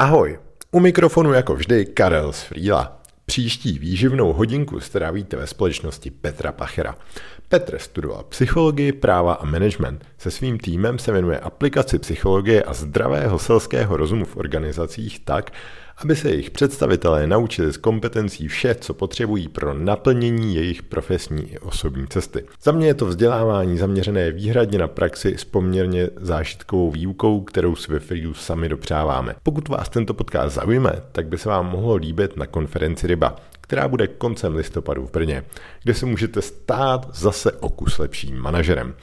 Ahoj, u mikrofonu jako vždy Karel z Frýla. Příští výživnou hodinku strávíte ve společnosti Petra Pachera. Petr studoval psychologii, práva a management. Se svým týmem se věnuje aplikaci psychologie a zdravého selského rozumu v organizacích tak, aby se jejich představitelé naučili z kompetencí vše, co potřebují pro naplnění jejich profesní i osobní cesty. Za mě je to vzdělávání zaměřené výhradně na praxi s poměrně zážitkovou výukou, kterou si ve Freedu sami dopřáváme. Pokud vás tento podcast zaujme, tak by se vám mohlo líbit na konferenci Ryba, která bude koncem listopadu v Brně, kde se můžete stát zase o kus lepším manažerem.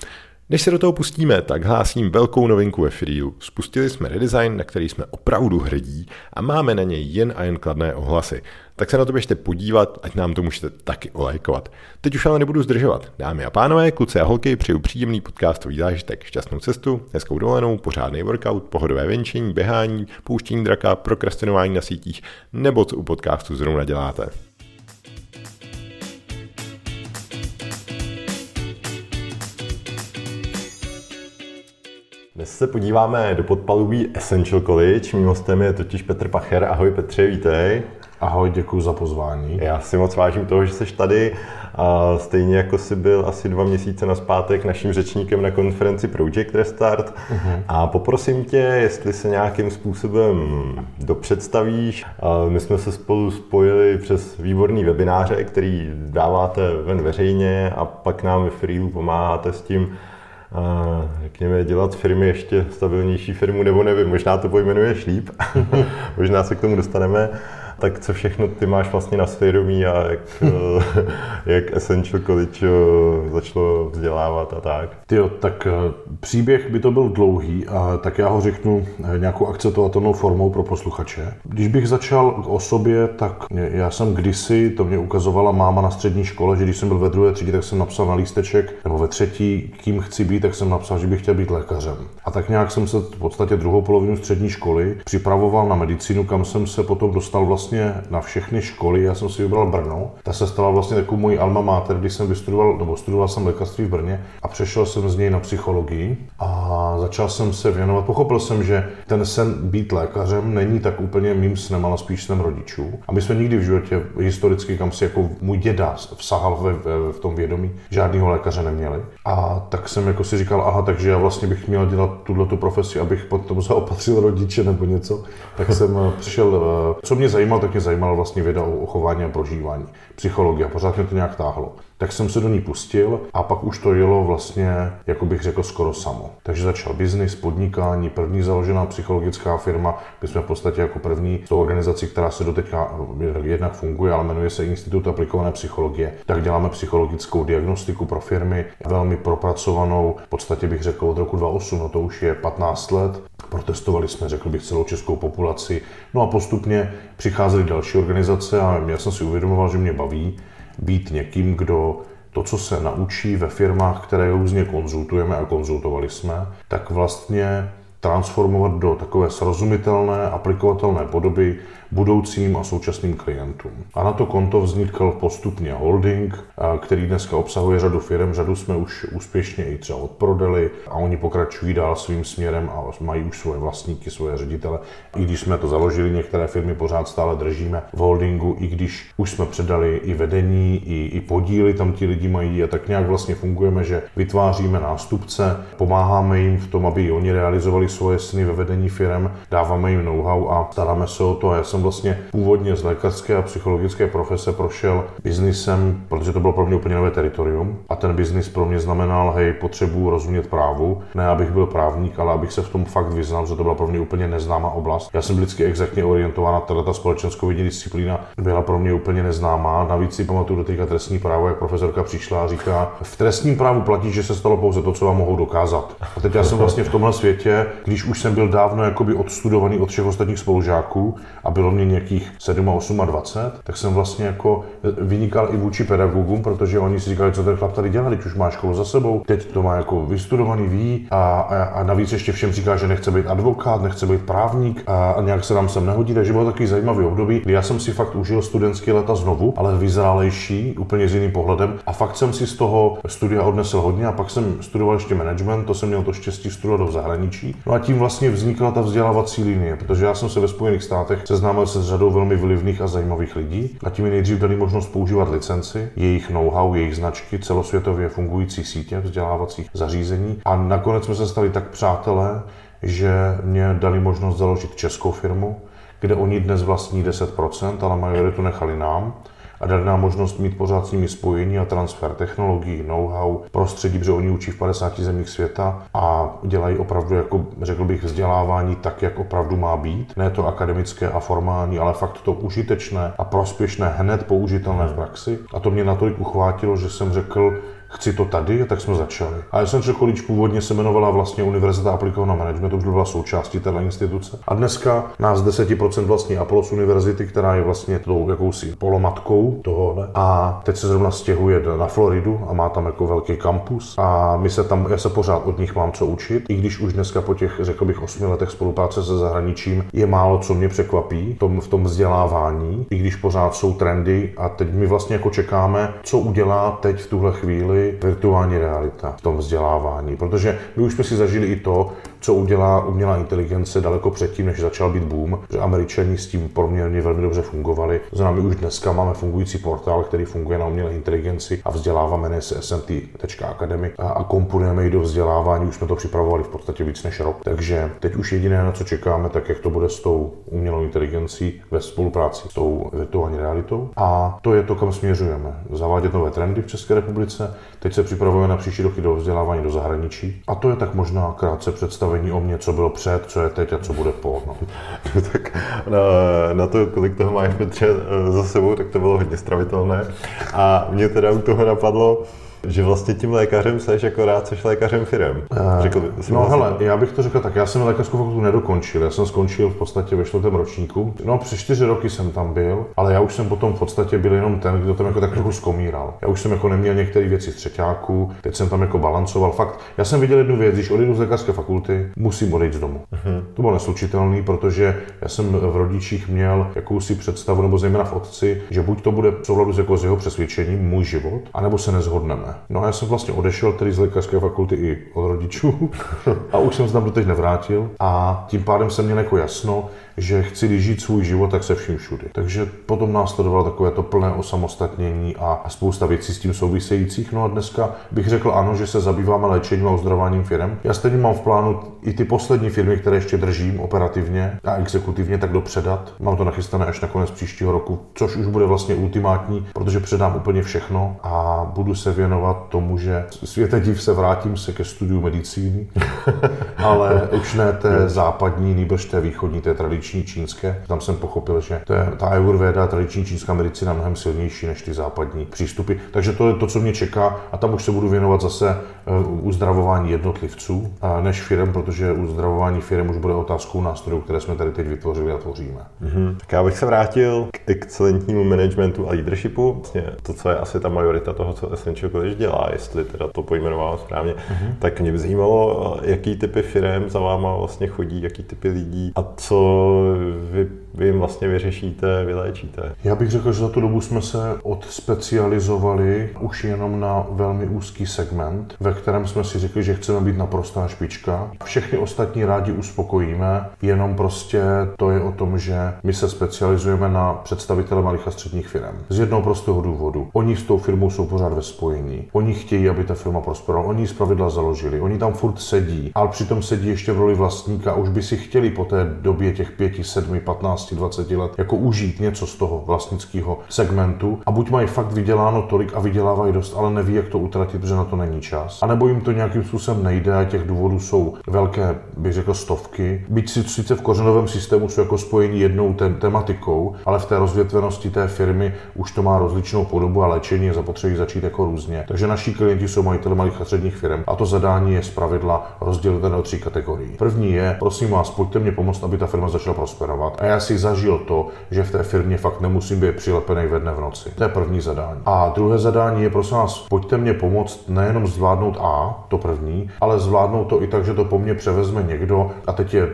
Než se do toho pustíme, tak hlásím velkou novinku ve Freelu. Spustili jsme redesign, na který jsme opravdu hrdí a máme na něj jen a jen kladné ohlasy. Tak se na to běžte podívat, ať nám to můžete taky olajkovat. Teď už ale nebudu zdržovat. Dámy a pánové, kluci a holky, přeju příjemný podcastový zážitek, šťastnou cestu, hezkou dovolenou, pořádný workout, pohodové venčení, běhání, pouštění draka, prokrastinování na sítích nebo co u podcastu zrovna děláte. Dnes se podíváme do podpalubí Essential College. Mým hostem je totiž Petr Pacher. Ahoj Petře, vítej. Ahoj, děkuji za pozvání. Já si moc vážím toho, že jsi tady. A stejně jako jsi byl asi dva měsíce na zpátek naším řečníkem na konferenci Project Restart. Uh-huh. A poprosím tě, jestli se nějakým způsobem dopředstavíš. A my jsme se spolu spojili přes výborný webináře, který dáváte ven veřejně a pak nám ve Freelu pomáháte s tím, řekněme, dělat firmy ještě stabilnější firmu, nebo nevím, možná to pojmenuješ líp, možná se k tomu dostaneme tak co všechno ty máš vlastně na svědomí a jak, eh, jak Essential College eh, začalo vzdělávat a tak? Tyjo, tak eh, příběh by to byl dlouhý, a tak já ho řeknu nějakou akceptovatelnou formou pro posluchače. Když bych začal o sobě, tak já jsem kdysi, to mě ukazovala máma na střední škole, že když jsem byl ve druhé třídě, tak jsem napsal na lísteček, nebo ve třetí, kým chci být, tak jsem napsal, že bych chtěl být lékařem. A tak nějak jsem se v podstatě druhou polovinu střední školy připravoval na medicínu, kam jsem se potom dostal vlastně vlastně na všechny školy, já jsem si vybral Brno, ta se stala vlastně takovou mojí alma mater, když jsem vystudoval, nebo studoval jsem lékařství v Brně a přešel jsem z něj na psychologii a začal jsem se věnovat. Pochopil jsem, že ten sen být lékařem není tak úplně mým snem, ale spíš snem rodičů. A my jsme nikdy v životě historicky, kam si jako můj děda vsahal ve, ve, v tom vědomí, žádného lékaře neměli. A tak jsem jako si říkal, aha, takže já vlastně bych měl dělat tuhle tu profesi, abych potom zaopatřil rodiče nebo něco. Tak jsem eh, přišel, eh, co mě zajímalo, tak mě zajímala vlastně věda o chování a prožívání, psychologie a pořád mě to nějak táhlo. Tak jsem se do ní pustil a pak už to jelo vlastně, jako bych řekl, skoro samo. Takže začal biznis, podnikání, první založená psychologická firma. My jsme v podstatě jako první z toho organizací, která se doteďka jednak funguje, ale jmenuje se Institut aplikované psychologie. Tak děláme psychologickou diagnostiku pro firmy, velmi propracovanou, v podstatě bych řekl od roku 2008, no to už je 15 let. Protestovali jsme, řekl bych, celou českou populaci. No a postupně přicházely další organizace a já jsem si uvědomoval, že mě baví být někým, kdo to, co se naučí ve firmách, které různě konzultujeme a konzultovali jsme, tak vlastně transformovat do takové srozumitelné, aplikovatelné podoby budoucím a současným klientům. A na to konto vznikl postupně holding, který dneska obsahuje řadu firm, řadu jsme už úspěšně i třeba odprodali a oni pokračují dál svým směrem a mají už svoje vlastníky, svoje ředitele. I když jsme to založili, některé firmy pořád stále držíme v holdingu, i když už jsme předali i vedení, i, i podíly tam ti lidi mají a tak nějak vlastně fungujeme, že vytváříme nástupce, pomáháme jim v tom, aby oni realizovali svoje sny ve vedení firm, dáváme jim know-how a staráme se o to. A já jsem vlastně původně z lékařské a psychologické profese prošel biznisem, protože to bylo pro mě úplně nové teritorium. A ten biznis pro mě znamenal, hej, potřebuji rozumět právu. Ne, abych byl právník, ale abych se v tom fakt vyznal, že to byla pro mě úplně neznámá oblast. Já jsem vždycky exaktně orientována, teda ta společenskou disciplína byla pro mě úplně neznámá. Navíc si pamatuju do teďka trestní právo, jak profesorka přišla a říká, v trestním právu platí, že se stalo pouze to, co vám mohou dokázat. A teď já jsem vlastně v tomhle světě, když už jsem byl dávno jakoby odstudovaný od všech ostatních spolužáků a bylo mě nějakých 7 a 28, tak jsem vlastně jako vynikal i vůči pedagogům, protože oni si říkali, co ten chlap tady dělá, teď už má školu za sebou, teď to má jako vystudovaný, ví a, a, a navíc ještě všem říká, že nechce být advokát, nechce být právník a, a nějak se nám sem nehodí, takže bylo takový zajímavý období, kdy já jsem si fakt užil studentské leta znovu, ale vyzrálejší, úplně s jiným pohledem a fakt jsem si z toho studia odnesl hodně a pak jsem studoval ještě management, to jsem měl to štěstí studovat do zahraničí. No a tím vlastně vznikla ta vzdělávací linie, protože já jsem se ve Spojených státech seznámil se s řadou velmi vlivných a zajímavých lidí a tím mi nejdřív dali možnost používat licenci, jejich know-how, jejich značky, celosvětově fungující sítě vzdělávacích zařízení. A nakonec jsme se stali tak přátelé, že mě dali možnost založit českou firmu, kde oni dnes vlastní 10%, ale majoritu nechali nám a dali nám možnost mít pořád s nimi spojení a transfer technologií, know-how, prostředí, protože oni učí v 50 zemích světa a dělají opravdu, jako řekl bych, vzdělávání tak, jak opravdu má být. Ne to akademické a formální, ale fakt to užitečné a prospěšné, hned použitelné v praxi. A to mě natolik uchvátilo, že jsem řekl, chci to tady, a tak jsme začali. A Essential College původně se jmenovala vlastně Univerzita aplikovaného managementu, už byla součástí této instituce. A dneska nás 10% vlastní Apollos Univerzity, která je vlastně tou jakousi polomatkou tohohle. A teď se zrovna stěhuje na Floridu a má tam jako velký kampus. A my se tam, já se pořád od nich mám co učit, i když už dneska po těch, řekl bych, osmi letech spolupráce se zahraničím je málo, co mě překvapí tom, v tom vzdělávání, i když pořád jsou trendy a teď my vlastně jako čekáme, co udělá teď v tuhle chvíli virtuální realita v tom vzdělávání, protože my už jsme si zažili i to, co udělá umělá inteligence daleko předtím, než začal být boom, že američani s tím poměrně velmi dobře fungovali. My už dneska máme fungující portál, který funguje na umělé inteligenci a vzdělává, jmenuje se smt.academy a, komponujeme i do vzdělávání, už jsme to připravovali v podstatě víc než rok. Takže teď už jediné, na co čekáme, tak jak to bude s tou umělou inteligencí ve spolupráci s tou virtuální realitou. A to je to, kam směřujeme. Zavádět nové trendy v České republice, Teď se připravujeme na příští roky do vzdělávání do zahraničí. A to je tak možná krátce představení o mě, co bylo před, co je teď a co bude po. No. tak na, na, to, kolik toho máš Petře za sebou, tak to bylo hodně stravitelné. A mě teda u toho napadlo, že vlastně tím lékařem seš jako rád seš lékařem firem. Uh, řekl, no vlastně hele, já bych to řekl tak, já jsem lékařskou fakultu nedokončil, já jsem skončil v podstatě ve čtvrtém ročníku. No přes čtyři roky jsem tam byl, ale já už jsem potom v podstatě byl jenom ten, kdo tam jako tak trochu zkomíral. Já už jsem jako neměl některé věci z třetíku, teď jsem tam jako balancoval. Fakt, já jsem viděl jednu věc, když odejdu z lékařské fakulty, musím odejít z domu. Uh-huh. To bylo neslučitelné, protože já jsem v rodičích měl jakousi představu, nebo zejména v otci, že buď to bude v souladu s, jako s jeho přesvědčením, můj život, anebo se nezhodneme. No a já jsem vlastně odešel tedy z lékařské fakulty i od rodičů a už jsem se tam doteď nevrátil. A tím pádem jsem měl jako jasno, že chci žít svůj život, tak se vším všudy. Takže potom následovalo takové to plné osamostatnění a spousta věcí s tím souvisejících. No a dneska bych řekl ano, že se zabýváme léčením a uzdravováním firm. Já stejně mám v plánu i ty poslední firmy, které ještě držím operativně a exekutivně, tak dopředat. Mám to nachystané až na konec příštího roku, což už bude vlastně ultimátní, protože předám úplně všechno a budu se věnovat tomu, že světe div se vrátím se ke studiu medicíny, ale už ne té západní, nýbrž té východní, té tradiční tradiční čínské. Tam jsem pochopil, že to je, ta ayurveda, tradiční čínská medicína mnohem silnější než ty západní přístupy. Takže to je to, co mě čeká a tam už se budu věnovat zase eh, uzdravování jednotlivců než firm, protože uzdravování firm už bude otázkou nástrojů, které jsme tady teď vytvořili a tvoříme. Mm-hmm. Tak já bych se vrátil k excelentnímu managementu a leadershipu. Vlastně to, co je asi ta majorita toho, co Essential College dělá, jestli teda to pojmenovávám správně, mm-hmm. tak mě by zajímalo, jaký typy firm za váma vlastně chodí, jaký typy lidí a co vy, vy jim vlastně vyřešíte, vyléčíte? Já bych řekl, že za tu dobu jsme se odspecializovali už jenom na velmi úzký segment, ve kterém jsme si řekli, že chceme být naprostá špička. Všechny ostatní rádi uspokojíme, jenom prostě to je o tom, že my se specializujeme na představitele malých a středních firm. Z jednoho prostého důvodu. Oni s tou firmou jsou pořád ve spojení. Oni chtějí, aby ta firma prosperovala. Oni ji zpravidla založili. Oni tam furt sedí, ale přitom sedí ještě v roli vlastníka. Už by si chtěli po té době těch 5, 7, 15, 20 let jako užít něco z toho vlastnického segmentu a buď mají fakt vyděláno tolik a vydělávají dost, ale neví, jak to utratit, protože na to není čas. A nebo jim to nějakým způsobem nejde a těch důvodů jsou velké, bych řekl, stovky. Byť si sice v kořenovém systému jsou jako spojení jednou ten tematikou, ale v té rozvětvenosti té firmy už to má rozličnou podobu a léčení je zapotřebí začít jako různě. Takže naši klienti jsou majiteli malých a středních firm a to zadání je zpravidla rozdělené do tří kategorií. První je, prosím vás, pojďte mě pomoct, aby ta firma začala prosperovat. A já si zažil to, že v té firmě fakt nemusím být přilepený ve dne v noci. To je první zadání. A druhé zadání je, prosím vás, pojďte mě pomoct nejenom zvládnout A, to první, ale zvládnout to i tak, že to po mně převezme někdo, a teď je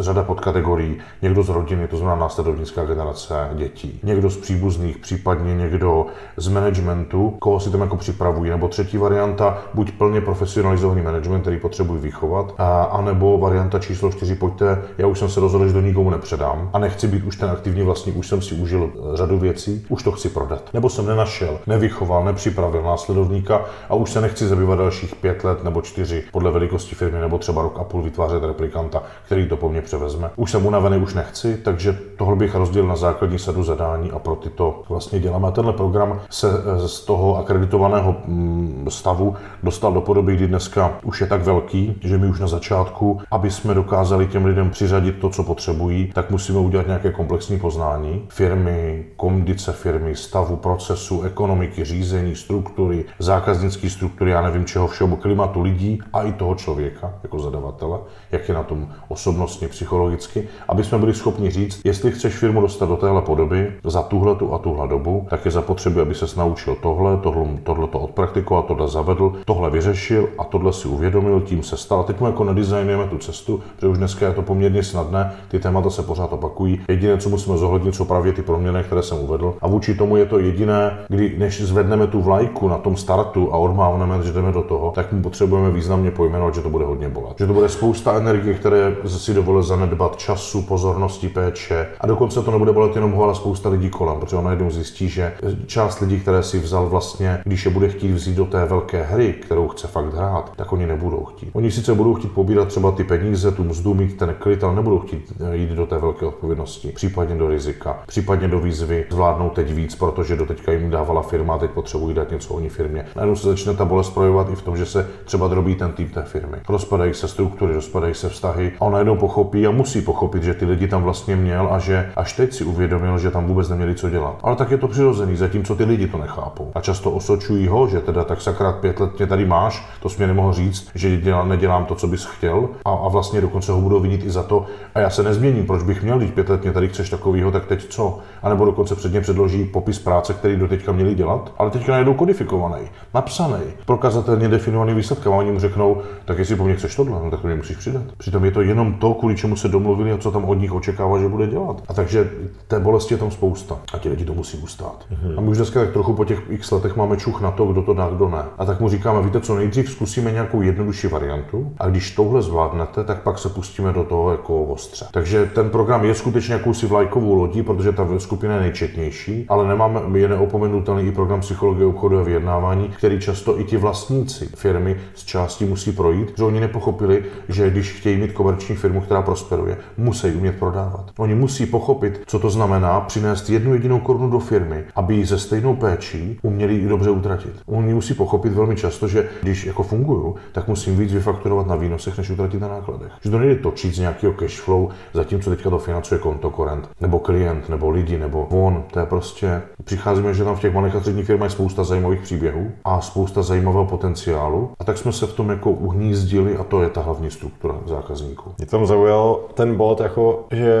řada podkategorií. Někdo z rodiny, to znamená následovnická generace dětí. Někdo z příbuzných, případně někdo z managementu, koho si tam jako připravují. Nebo třetí varianta, buď plně profesionalizovaný management, který potřebují vychovat, a, anebo varianta číslo čtyři, pojďte, já už jsem se rozhodl, že do nikomu nepředám a nechci být už ten aktivní vlastník, už jsem si užil eh, řadu věcí, už to chci prodat. Nebo jsem nenašel, nevychoval, nepřipravil následovníka a už se nechci zabývat dalších pět let nebo čtyři podle velikosti firmy, nebo třeba rok a půl vytvářet replikanta, který to po mně převezme. Už jsem unavený, už nechci, takže tohle bych rozdělil na základní sadu zadání a pro tyto vlastně děláme. A tenhle program se eh, z toho akreditovaného mm, stavu dostal do podoby, kdy dneska už je tak velký, že my už na začátku, aby jsme dokázali těm lidem přiřadit to, co potřebují, tak musíme udělat nějaké komplexní poznání firmy, kondice firmy, stavu, procesu, ekonomiky, řízení, struktury, zákaznické struktury, já nevím čeho všeho, klimatu lidí a i toho člověka jako zadavatele, jak je na tom osobnostně, psychologicky, aby jsme byli schopni říct, jestli chceš firmu dostat do téhle podoby za tuhle tu a tuhle dobu, tak je zapotřebí, aby se naučil tohle, tohle, tohle to odpraktikoval, tohle zavedl, tohle vyřešil a tohle si uvědomil, tím se stal. Teď mu jako nadizajnujeme tu cestu, protože už dneska je to poměrně snadné, ty témata se pořád opakují. Jediné, co musíme zohlednit, jsou právě ty proměny, které jsem uvedl. A vůči tomu je to jediné, kdy než zvedneme tu vlajku na tom startu a odmávneme, že jdeme do toho, tak mu potřebujeme významně pojmenovat, že to bude hodně bolet. Že to bude spousta energie, které si dovolí zanedbat času, pozornosti, péče. A dokonce to nebude bolet jenom ho, ale spousta lidí kolem, protože on najednou zjistí, že část lidí, které si vzal vlastně, když je bude chtít vzít do té velké hry, kterou chce fakt hrát, tak oni nebudou chtít. Oni sice budou chtít pobírat třeba ty peníze, tu mzdu, mít ten klid, ale nebudou chtít jít do té velké odpovědnosti, případně do rizika, případně do výzvy zvládnout teď víc, protože do teďka jim dávala firma a teď potřebují dát něco oni firmě. Najednou se začne ta bolest projevovat i v tom, že se třeba drobí ten tým té firmy. Rozpadají se struktury, rozpadají se vztahy a on najednou pochopí a musí pochopit, že ty lidi tam vlastně měl a že až teď si uvědomil, že tam vůbec neměli co dělat. Ale tak je to přirozený, zatímco ty lidi to nechápou. A často osočují ho, že teda tak sakrát pět let mě tady máš, to jsi mě nemohl říct, že dělám, nedělám to, co bys chtěl a, a vlastně dokonce ho budou vinit i za to, a já se nezměním, proč bych měl, když pět let mě tady chceš takovýho, tak teď co? A nebo dokonce předně předloží popis práce, který do teďka měli dělat, ale teďka najednou kodifikovaný, napsaný, prokazatelně definovaný výsledkem. A oni mu řeknou, tak jestli po mně chceš tohle, no, tak to mě musíš přidat. Přitom je to jenom to, kvůli čemu se domluvili a co tam od nich očekává, že bude dělat. A takže té bolesti je tam spousta a ti lidi to musí ustát. Mm-hmm. A my už dneska tak trochu po těch x letech máme čuch na to, kdo to dá, kdo ne. A tak mu říkáme, víte co, nejdřív zkusíme nějakou jednodušší variantu a když tohle zvládnete, tak pak se pustíme do toho jako ostře. Takže ten program je skutečně jakousi vlajkovou lodí, protože ta skupina je nejčetnější, ale nemáme, je neopomenutelný i program psychologie obchodu a vyjednávání, který často i ti vlastníci firmy z části musí projít, že oni nepochopili, že když chtějí mít komerční firmu, která prosperuje, musí umět prodávat. Oni musí pochopit, co to znamená přinést jednu jedinou korunu do firmy, aby ji ze stejnou péčí uměli ji dobře utratit. Oni musí pochopit velmi často, že když jako fungují, tak musím víc vyfakturovat na výnosech, než utratit na nákladech. Že to nejde točit z nějakého cash flow, zatímco teďka to financuje konto korent, nebo klient, nebo lidi, nebo on. To je prostě, přicházíme, že tam v těch malých a středních firmách je spousta zajímavých příběhů a spousta zajímavého potenciálu. A tak jsme se v tom jako uhnízdili a to je ta hlavní struktura zákazníků. Mě tam zaujal ten bod, jako, že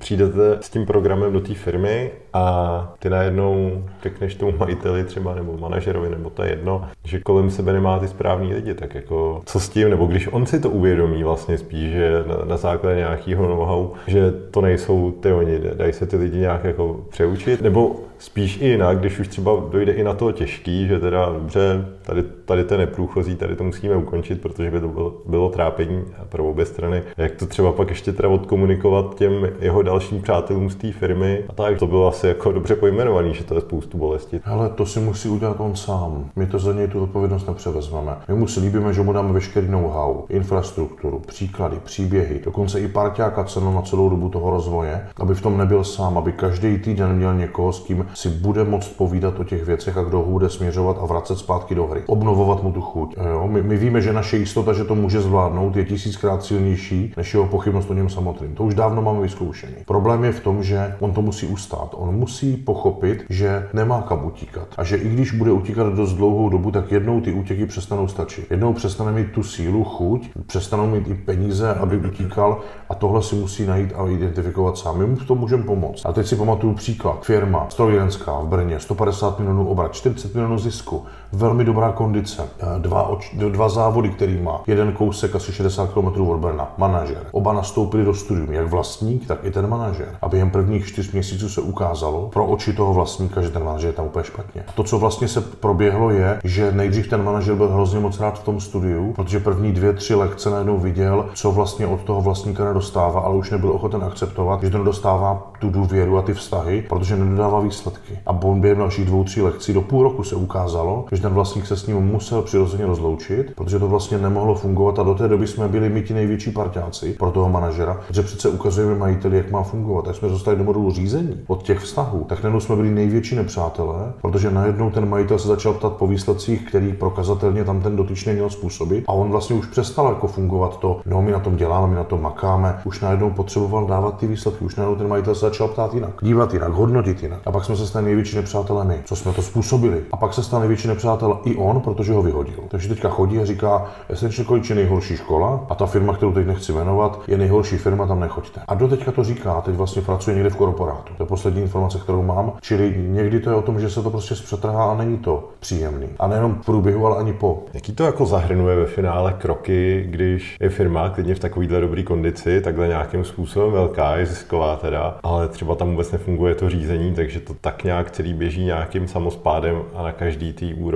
přijdete s tím programem do té firmy a ty najednou řekneš tomu majiteli třeba nebo manažerovi, nebo to je jedno, že kolem sebe nemá ty správní lidi, tak jako co s tím, nebo když on si to uvědomí vlastně spíš, že na, na základě nějakého know-how, že to nejsou ty oni, dají se ty lidi nějak jako přeučit, nebo spíš i jinak, když už třeba dojde i na to těžký, že teda dobře, tady, tady to neprůchozí, tady to musíme ukončit, protože by to bylo, bylo trápení pro obě strany. Jak to třeba pak ještě teda odkomunikovat těm jeho dalším přátelům z té firmy a tak, to bylo asi jako dobře pojmenovaný, že to je spoustu bolesti. Ale to si musí udělat on sám. My to za něj tu odpovědnost nepřevezmeme. My mu si líbíme, že mu dáme veškerý know-how, infrastrukturu, příklady, příběhy, dokonce i parťáka cenu na celou dobu toho rozvoje, aby v tom nebyl sám, aby každý týden měl někoho, s kým si bude moct povídat o těch věcech a kdo ho bude směřovat a vracet zpátky do hry. Obnovovat mu tu chuť. Jo? My, my, víme, že naše jistota, že to může zvládnout, je tisíckrát silnější než jeho pochybnost o něm samotným. To už dávno máme vyzkoušený. Problém je v tom, že on to musí ustát. On musí pochopit, že nemá kam utíkat. A že i když bude utíkat dost dlouhou dobu, tak jednou ty útěky přestanou stačit. Jednou přestane mít tu sílu, chuť, přestanou mít i peníze, aby utíkal a tohle si musí najít a identifikovat sám. My mu v tom můžeme pomoct. A teď si pamatuju příklad. Firma strojírenská v Brně, 150 milionů obrat, 40 milionů zisku, velmi dobrá kondice, dva, oč, dva závody, který má, jeden kousek asi 60 km od Brna, manažer, Oba nastoupili do studium, jak vlastník, tak i ten manažer. A během prvních čtyř měsíců se ukázalo pro oči toho vlastníka, že ten manažer je tam úplně špatně. To, co vlastně se proběhlo, je, že nejdřív ten manažer byl hrozně moc rád v tom studiu, protože první dvě, tři lekce najednou viděl, co vlastně od toho vlastníka nedostává, ale už nebyl ochoten akceptovat, že to nedostává tu důvěru a ty vztahy, protože nedodává výsledky. A během dalších dvou, tří lekcí do půl roku se ukázalo, že ten vlastník se s ním musel přirozeně rozloučit, protože to vlastně nemohlo fungovat a do té doby jsme byli my ti největší parťáci pro toho manažera, že přece ukazujeme majiteli, jak má fungovat. Tak jsme dostali do modulu řízení od těch vztahů, tak najednou jsme byli největší nepřátelé, protože najednou ten majitel se začal ptat po výsledcích, který prokazatelně tam ten dotyčný měl způsobit a on vlastně už přestal jako fungovat to, no my na tom děláme, my na tom makáme, už najednou potřeboval dávat ty výsledky, už najednou ten majitel se začal ptát jinak, dívat jinak, hodnotit jinak. A pak jsme se stali největší nepřátelé my, co jsme to způsobili. A pak se stal největší nepřátel i on, protože ho vyhodil. Takže teďka chodí a říká, Esenčně je nejhorší škola a ta firma, kterou teď nechci jmenovat, je nejhorší firma, tam nechoďte. A do teďka to říká, teď vlastně pracuje někde v korporátu. To je poslední informace, kterou mám. Čili někdy to je o tom, že se to prostě zpřetrhá a není to příjemný. A nejenom v průběhu, ale ani po. Jaký to jako zahrnuje ve finále kroky, když je firma klidně v takovýhle dobrý kondici, takhle nějakým způsobem velká, je zisková teda, ale třeba tam vůbec nefunguje to řízení, takže to tak nějak celý běží nějakým samospádem a na každý té úrovni,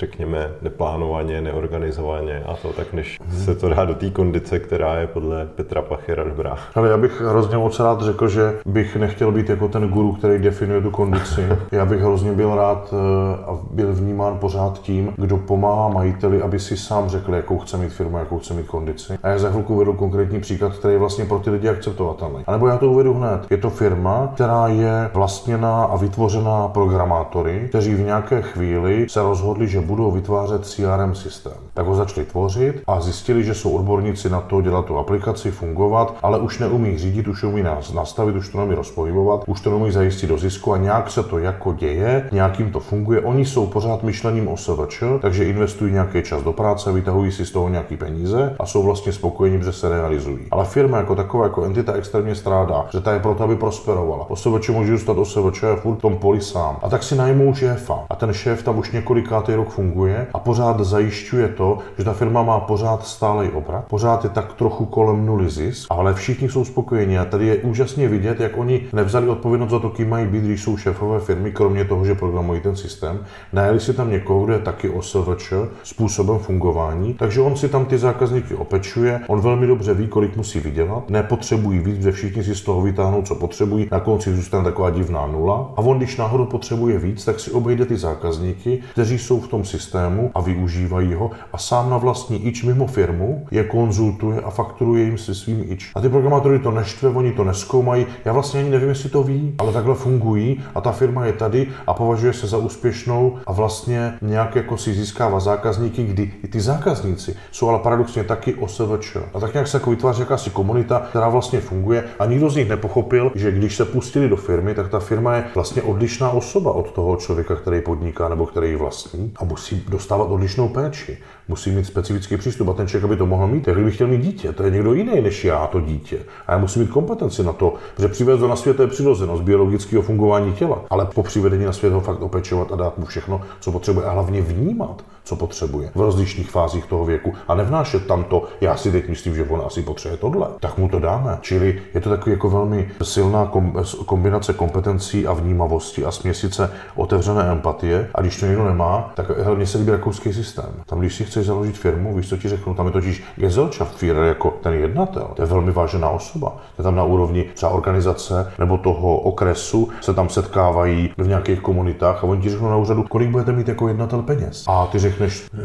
řekněme, neplánovaně, neorganizovaně a to, tak než se to dá do té kondice, která je podle Petra Pachera dobrá. Ale já bych hrozně moc rád řekl, že bych nechtěl být jako ten guru, který definuje tu kondici. Já bych hrozně byl rád eh, a byl vnímán pořád tím, kdo pomáhá majiteli, aby si sám řekl, jakou chce mít firmu, jakou chce mít kondici. A já za chvilku uvedu konkrétní příklad, který je vlastně pro ty lidi akceptovatelný. A nebo já to uvedu hned. Je to firma, která je vlastněná a vytvořená programátory, kteří v nějaké chvíli se rozhodli, že budou vytvářet CRM systém. Tak ho začali tvořit a zjistili, že jsou odborníci na to dělat tu aplikaci, fungovat, ale už neumí řídit, už umí nás nastavit, už to neumí rozpohybovat, už to neumí zajistit do zisku a nějak se to jako děje, nějakým to funguje. Oni jsou pořád myšlením o SVČ, takže investují nějaký čas do práce, vytahují si z toho nějaký peníze a jsou vlastně spokojení, že se realizují. Ale firma jako taková, jako entita extrémně strádá, že ta je proto, aby prosperovala. OSVČ může zůstat OSVČ furt v tom poli sám. A tak si najmou šéfa. A ten šéf tam už několikátý rok funguje a pořád zajišťuje to, že ta firma má pořád stálej obrat, pořád je tak trochu kolem nuly zisk, ale všichni jsou spokojeni. A tady je úžasně vidět, jak oni nevzali odpovědnost za to, kým mají být, když jsou šéfové firmy, kromě toho, že programují ten systém. Najeli si tam někoho, kdo je taky OSVČ způsobem fungování, takže on si tam ty zákazníky opečuje, on velmi dobře ví, kolik musí vydělat, nepotřebují víc, že všichni si z toho vytáhnou, co potřebují, na konci zůstane taková divná nula. A on, když náhodou potřebuje víc, tak si obejde ty zákazníky, kteří jsou v tom systému a využívají ho a sám na vlastní ič mimo firmu je konzultuje a fakturuje jim se svým ič. A ty programátory to neštve, oni to neskoumají. Já vlastně ani nevím, jestli to ví, ale takhle fungují a ta firma je tady a považuje se za úspěšnou a vlastně nějak jako si získává zákazníky, kdy i ty zákazníci jsou ale paradoxně taky OSVČ. A tak nějak se jako vytváří jakási komunita, která vlastně funguje a nikdo z nich nepochopil, že když se pustili do firmy, tak ta firma je vlastně odlišná osoba od toho člověka, který podniká nebo který ji vlastní a musí dostávat odlišnou péči. Musí mít specifický přístup a ten člověk, aby to mohl mít, jak kdyby chtěl mít dítě, to je někdo jiný než já, to dítě. A já musím mít kompetenci na to, že přivést na svět je přirozenost biologického fungování těla, ale po přivedení na svět ho fakt opečovat a dát mu všechno, co potřebuje a hlavně vnímat co potřebuje v rozličných fázích toho věku a nevnášet tam to, já si teď myslím, že on asi potřebuje tohle, tak mu to dáme. Čili je to takový jako velmi silná kombinace kompetencí a vnímavosti a směsice otevřené empatie a když to někdo nemá, tak hlavně se líbí rakouský systém. Tam, když si chceš založit firmu, víš, co ti řeknu, tam je totiž Gesellschaftsführer jako ten jednatel, to je velmi vážená osoba. Je tam na úrovni třeba organizace nebo toho okresu se tam setkávají v nějakých komunitách a oni ti řeknou na úřadu, kolik budete mít jako jednatel peněz. A ty řekneš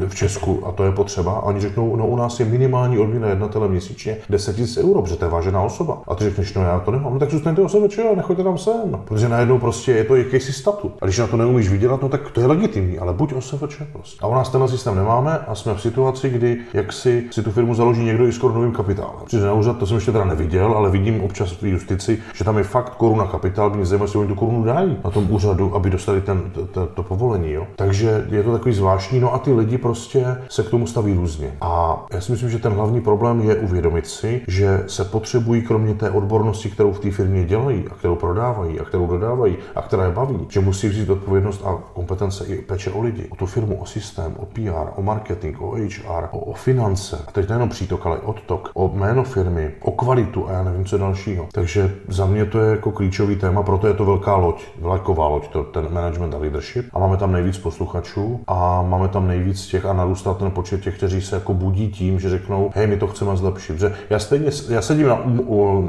v Česku a to je potřeba, a oni řeknou, no u nás je minimální odměna jednatele měsíčně 10 000 euro, protože to je vážená osoba. A ty řekneš, no já to nemám, no tak zůstaňte OSVČ a nechoďte tam sem, protože najednou prostě je to jakýsi statut. A když na to neumíš vydělat, no tak to je legitimní, ale buď OSVČ prostě. A u nás tenhle systém nemáme a jsme v situaci, kdy jak si, si tu firmu založí někdo i s korunovým kapitálem. Přijde na úřad, to jsem ještě teda neviděl, ale vidím občas v justici, že tam je fakt koruna kapitál, mě zajímá, jestli oni tu korunu dají na tom úřadu, aby dostali ten, to, to, to povolení. Jo. Takže je to takový zvláštní. No a ty lidi prostě se k tomu staví různě. A já si myslím, že ten hlavní problém je uvědomit si, že se potřebují kromě té odbornosti, kterou v té firmě dělají a kterou prodávají a kterou dodávají a která je baví, že musí vzít odpovědnost a kompetence i peče o lidi, o tu firmu, o systém, o PR, o marketing, o HR, o, o finance. A teď nejenom přítok, ale odtok, o jméno firmy, o kvalitu a já nevím, co dalšího. Takže za mě to je jako klíčový téma, proto je to velká loď, vlaková loď, to, ten management a leadership. A máme tam nejvíc posluchačů a máme tam nejvíc těch a narůstá ten počet těch, kteří se jako budí tím, že řeknou, hej, my to chceme zlepšit. Že já, stejně, já sedím na,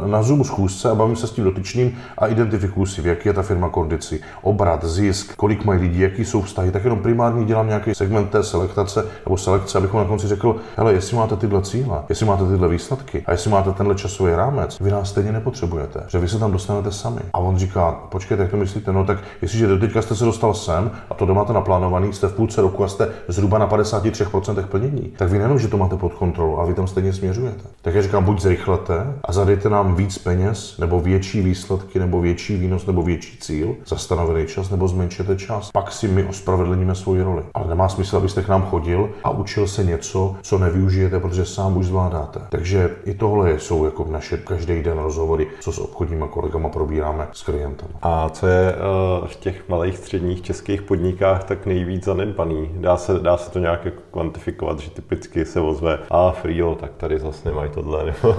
na Zoom schůzce a bavím se s tím dotyčným a identifikuju si, v jaký je ta firma kondici, obrat, zisk, kolik mají lidí, jaký jsou vztahy, tak jenom primárně dělám nějaký segment té selektace nebo selekce, abychom na konci řekl, hele, jestli máte tyhle cíle, jestli máte tyhle výsledky a jestli máte tenhle časový rámec, vy nás stejně nepotřebujete, že vy se tam dostanete sami. A on říká, počkejte, jak to myslíte? No tak jestliže do teďka jste se dostal sem a to doma máte naplánovaný, jste v půlce roku a jste zhruba na 53% plnění, tak vy nejenom, že to máte pod kontrolou, ale vy tam stejně směřujete. Tak já říkám, buď zrychlete a zadejte nám víc peněz, nebo větší výsledky, nebo větší výnos, nebo větší cíl za stanovený čas, nebo zmenšete čas. Pak si my ospravedlníme svoji roli. Ale nemá smysl, abyste k nám chodil a učil se něco, co nevyužijete, protože sám už zvládáte. Takže i tohle jsou jako naše každý den rozhovory, co s obchodníma kolegama probíráme s klientem. A co je uh, v těch malých středních českých podnikách tak nejvíc zanedbaný? Dá se, dá se to nějak jako kvantifikovat, že typicky se ozve a Frio, tak tady zase nemají tohle. Nebo,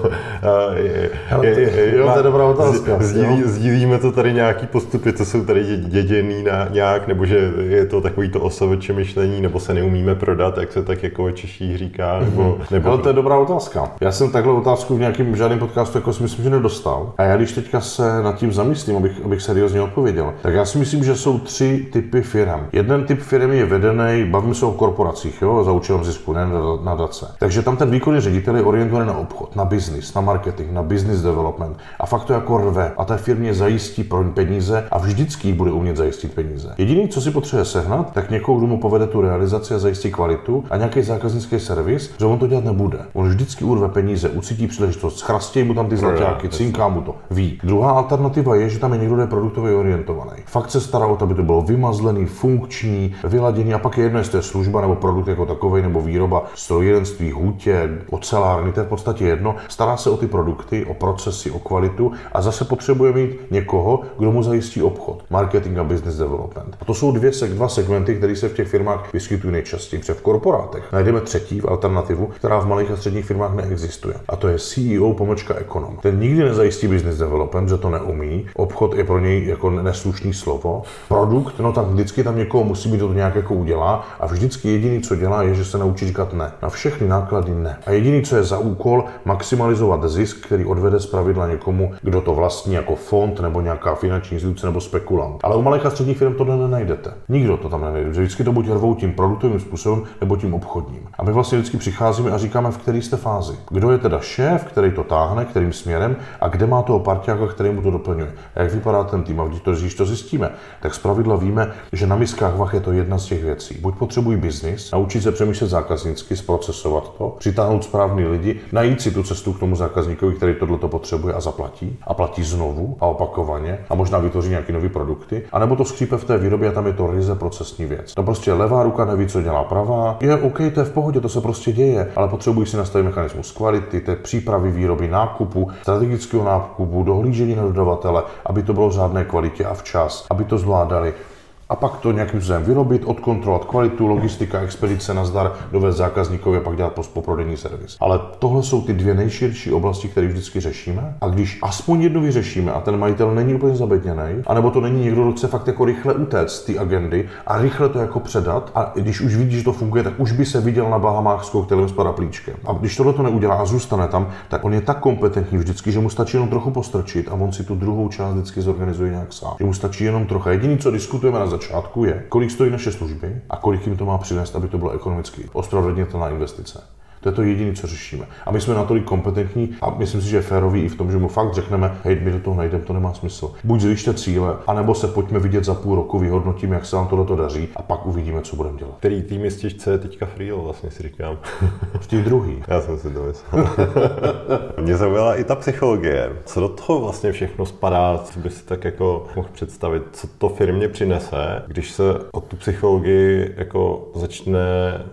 je, je, je, jo, to je dobrá otázka. Sdílí, sdílíme to tady nějaký postupy, co jsou tady děděný na nějak, nebo že je to takový to osoveče myšlení, nebo se neumíme prodat, jak se tak jako Češích říká, nebo... Mm-hmm. nebo... Ale to je dobrá otázka. Já jsem takhle otázku v nějakém žádném podcastu jako si myslím, že nedostal. A já když teďka se nad tím zamyslím, abych, abych seriózně odpověděl, tak já si myslím, že jsou tři typy firm. Jeden typ firmy je vedený, bavím se o korporacích, jo, za účelem zisku, ne na dace. Takže tam ten výkonný ředitel je orientovaný na obchod, na business, na marketing, na business development a fakt to jako rve a té firmě zajistí pro peníze a vždycky bude umět zajistit peníze. Jediný, co si potřebuje sehnat, tak někoho, kdo mu povede tu realizaci a zajistí kvalitu a nějaký zákaznický servis, že on to dělat nebude. On vždycky urve peníze, ucítí příležitost, schrastějí mu tam ty zlatáky, cinká mu to, ví. Druhá alternativa je, že tam je někdo, kdo je produktově orientovaný. Fakt se stará o to, aby to bylo vymazlený, funkční, vyladěný a pak je jedno, jestli je služba nebo produkt jako takový nebo výroba strojírenství, hutě, ocelárny, to je v podstatě jedno. Stará se o ty produkty, o procesy, o kvalitu a zase potřebuje mít někoho, kdo mu zajistí obchod, marketing a business development. A to jsou dvě, dva segmenty, které se v těch firmách vyskytují nejčastěji. Protože v korporátech najdeme třetí alternativu, která v malých a středních firmách neexistuje. A to je CEO pomočka ekonom. Ten nikdy nezajistí business development, že to neumí. Obchod je pro něj jako neslušný slovo. Produkt, no tak vždycky tam někoho musí být, to nějak jako udělá. A vždycky jediný, co dělá, je, že se naučí říkat ne. Na všechny náklady ne. A jediný, co je za úkol, maximalizovat zisk, který odvede z pravidla někomu, kdo to vlastní jako fond nebo nějaká finanční instituce nebo spekulant. Ale u malých a středních firm to nenajdete. Nikdo to tam nenajde, že vždycky to buď rvou tím produktovým způsobem nebo tím obchodním. A my vlastně vždycky přicházíme a říkáme, v které jste fázi. Kdo je teda šéf, který to táhne, kterým směrem a kde má toho parťáka, který mu to doplňuje. A jak vypadá ten tým? A když to, když to zjistíme, tak zpravidla víme, že na miskách vach je to jedna z těch věcí. Buď potřebují biznis, naučit se přemýšlet zákaznicky, zprocesovat to, přitáhnout správný lidi, najít si tu cestu k tomu zákazníkovi, který tohle to potřebuje a zaplatí. A platí znovu a opakovaně a možná vytvoří nějaké nové produkty. A nebo to skřípe v té výrobě a tam je to ryze procesní věc. To prostě levá ruka neví, co dělá pravá. Je OK, to je v pohodě, to se prostě děje, ale potřebují si nastavit mechanismus kvality, té přípravy výroby, nákupu, strategického nákupu, dohlížení na dodavatele, aby to bylo v řádné kvalitě a včas, aby to zvládali a pak to nějakým způsobem vyrobit, odkontrolovat kvalitu, logistika, expedice, nazdar, dovést zákazníkovi a pak dělat postpoprodejní servis. Ale tohle jsou ty dvě nejširší oblasti, které vždycky řešíme. A když aspoň jednu vyřešíme a ten majitel není úplně zabedněný, anebo to není někdo, kdo chce fakt jako rychle utéct z té agendy a rychle to jako předat, a když už vidí, že to funguje, tak už by se viděl na Bahamách s koktejlem s paraplíčkem. A když tohle to neudělá a zůstane tam, tak on je tak kompetentní vždycky, že mu stačí jenom trochu postrčit a on si tu druhou část vždycky zorganizuje nějak sám. Že mu stačí jenom trochu. Jediný, co diskutujeme na začátku je, kolik stojí naše služby a kolik jim to má přinést, aby to bylo ekonomicky ospravedlnitelná investice. To je to jediné, co řešíme. A my jsme natolik kompetentní a myslím si, že je férový i v tom, že mu fakt řekneme, hej, my do toho nejdeme, to nemá smysl. Buď zvyšte cíle, anebo se pojďme vidět za půl roku, vyhodnotíme, jak se nám tohle daří a pak uvidíme, co budeme dělat. Který tým je stěžce teďka free, vlastně si říkám. V těch druhý. Já jsem si to myslel. Mě zaujala i ta psychologie. Co do toho vlastně všechno spadá, co by si tak jako mohl představit, co to firmě přinese, když se o tu psychologii jako začne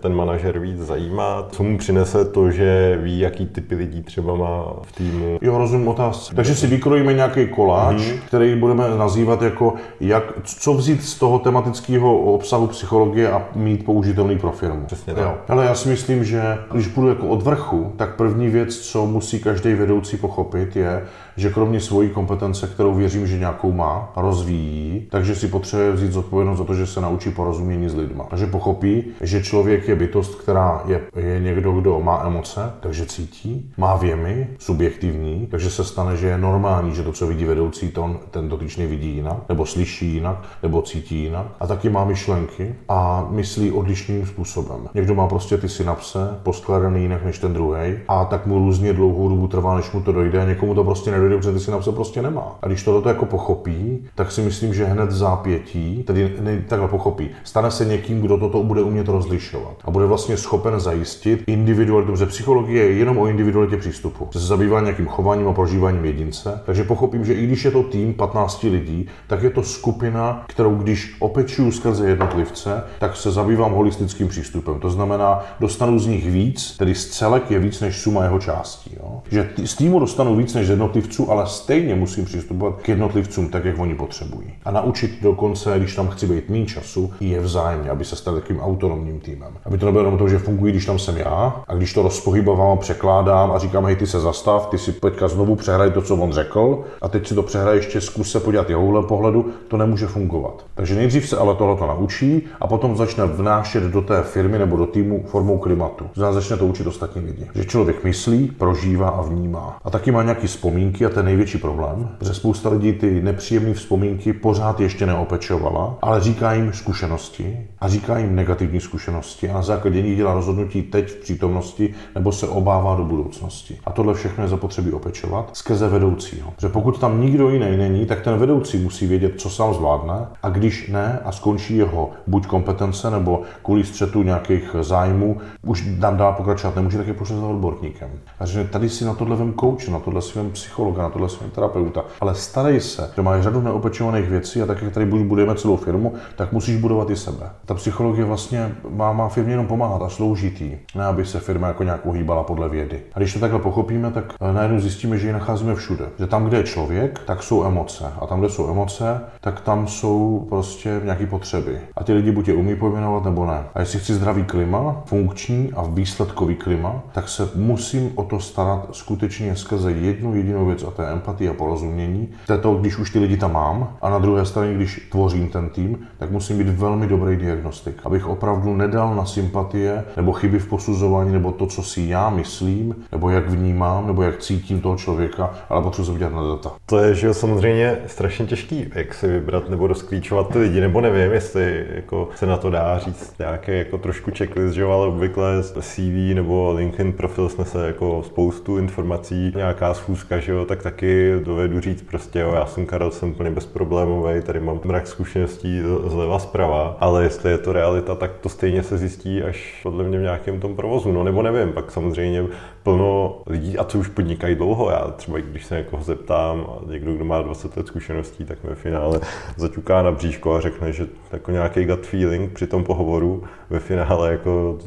ten manažer víc zajímat, co mu přinese to, že ví, jaký typy lidí třeba má v týmu. Jo, rozumím otázce. Takže si vykrojíme nějaký koláč, hmm. který budeme nazývat jako, jak, co vzít z toho tematického obsahu psychologie a mít použitelný pro firmu. Přesně tak. Jo. Ale já si myslím, že když budu jako od vrchu, tak první věc, co musí každý vedoucí pochopit, je, že kromě svojí kompetence, kterou věřím, že nějakou má, rozvíjí, takže si potřebuje vzít zodpovědnost za to, že se naučí porozumění s lidma. Takže pochopí, že člověk je bytost, která je, je někdo, kdo má emoce, takže cítí, má věmy, subjektivní, takže se stane, že je normální, že to, co vidí vedoucí, to on, ten dotyčný vidí jinak, nebo slyší jinak, nebo cítí jinak. A taky má myšlenky a myslí odlišným způsobem. Někdo má prostě ty synapse poskladaný jinak než ten druhý a tak mu různě dlouhou dobu trvá, než mu to dojde a někomu to prostě nedojde dojde, protože ty synapse prostě nemá. A když tohle jako pochopí, tak si myslím, že hned zápětí, tedy ne, takhle pochopí, stane se někým, kdo toto bude umět rozlišovat a bude vlastně schopen zajistit individualitu, protože psychologie je jenom o individualitě přístupu. Se zabývá nějakým chováním a prožíváním jedince, takže pochopím, že i když je to tým 15 lidí, tak je to skupina, kterou když opečuju skrze jednotlivce, tak se zabývám holistickým přístupem. To znamená, dostanu z nich víc, tedy z celek je víc než suma jeho částí. Jo? Že z týmu dostanu víc než z jednotlivců, jednotlivců, ale stejně musím přistupovat k jednotlivcům tak, jak oni potřebují. A naučit dokonce, když tam chci být méně času, je vzájemně, aby se stal takovým autonomním týmem. Aby to nebylo jenom to, že fungují, když tam jsem já, a když to rozpohybovám, překládám a říkám, hej, ty se zastav, ty si teďka znovu přehraj to, co on řekl, a teď si to přehraj ještě zkus se podívat jeho pohledu, to nemůže fungovat. Takže nejdřív se ale tohle to naučí a potom začne vnášet do té firmy nebo do týmu formou klimatu. Začne to učit ostatní lidi. Že člověk myslí, prožívá a vnímá. A taky má nějaké vzpomínky a ten největší problém, že spousta lidí ty nepříjemné vzpomínky pořád ještě neopečovala, ale říká jim zkušenosti a říká jim negativní zkušenosti a na základě nich dělá rozhodnutí teď v přítomnosti nebo se obává do budoucnosti. A tohle všechno je zapotřebí opečovat skrze vedoucího. Že pokud tam nikdo jiný není, tak ten vedoucí musí vědět, co sám zvládne a když ne a skončí jeho buď kompetence nebo kvůli střetu nějakých zájmů, už tam dá pokračovat nemůže, tak je pošle za odborníkem. A že tady si na tohle vem kouč, na tohle si vem psycholog, psychologa, na tohle svého terapeuta, ale starej se, že máš řadu neopečovaných věcí a tak, jak tady budujeme celou firmu, tak musíš budovat i sebe. Ta psychologie vlastně má, má firmě jenom pomáhat a sloužit jí, ne aby se firma jako nějak uhýbala podle vědy. A když to takhle pochopíme, tak eh, najednou zjistíme, že ji nacházíme všude. Že tam, kde je člověk, tak jsou emoce. A tam, kde jsou emoce, tak tam jsou prostě nějaké potřeby. A ty lidi buď je umí pojmenovat nebo ne. A jestli chci zdravý klima, funkční a výsledkový klima, tak se musím o to starat skutečně skrze jednu jedinou věc a to je empatie a porozumění. To je to, když už ty lidi tam mám a na druhé straně, když tvořím ten tým, tak musím být velmi dobrý diagnostik, abych opravdu nedal na sympatie nebo chyby v posuzování nebo to, co si já myslím, nebo jak vnímám, nebo jak cítím toho člověka, ale potřebuji se vidět na data. To je, že samozřejmě strašně těžký, jak si vybrat nebo rozklíčovat ty lidi, nebo nevím, jestli jako se na to dá říct nějaký jako trošku checklist, že ale obvykle CV nebo LinkedIn profil snese jako spoustu informací, nějaká schůzka, že jo, tak taky dovedu říct prostě, jo, já jsem Karel, jsem úplně bezproblémový, tady mám mrak zkušeností zleva zprava, ale jestli je to realita, tak to stejně se zjistí až podle mě v nějakém tom provozu, no nebo nevím, pak samozřejmě plno lidí, a co už podnikají dlouho, já třeba když se někoho zeptám, a někdo, kdo má 20 let zkušeností, tak ve finále zaťuká na bříško a řekne, že jako nějaký gut feeling při tom pohovoru ve finále jako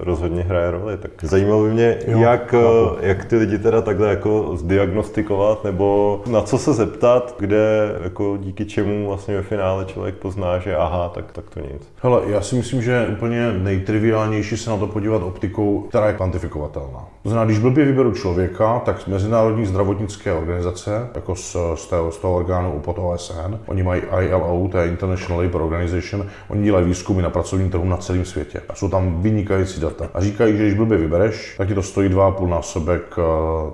rozhodně hraje roli. Tak zajímalo by mě, jo, jak, jak ty lidi teda takhle jako zdiagnostikovat nebo na co se zeptat, kde jako díky čemu vlastně ve finále člověk pozná, že aha, tak, tak to nic. Hele, já si myslím, že úplně nejtriviálnější se na to podívat optikou, která je kvantifikovatelná. To znamená, když blbě vyberu člověka, tak Mezinárodní zdravotnické organizace, jako z, z, toho, z toho orgánu pod OSN, oni mají ILO, to je International Labour Organization, oni dělají výzkumy na pracovním trhu na celém světě. A jsou tam vynikající data. A říkají, že když blbě vybereš, tak ti to stojí 2,5 násobek eh,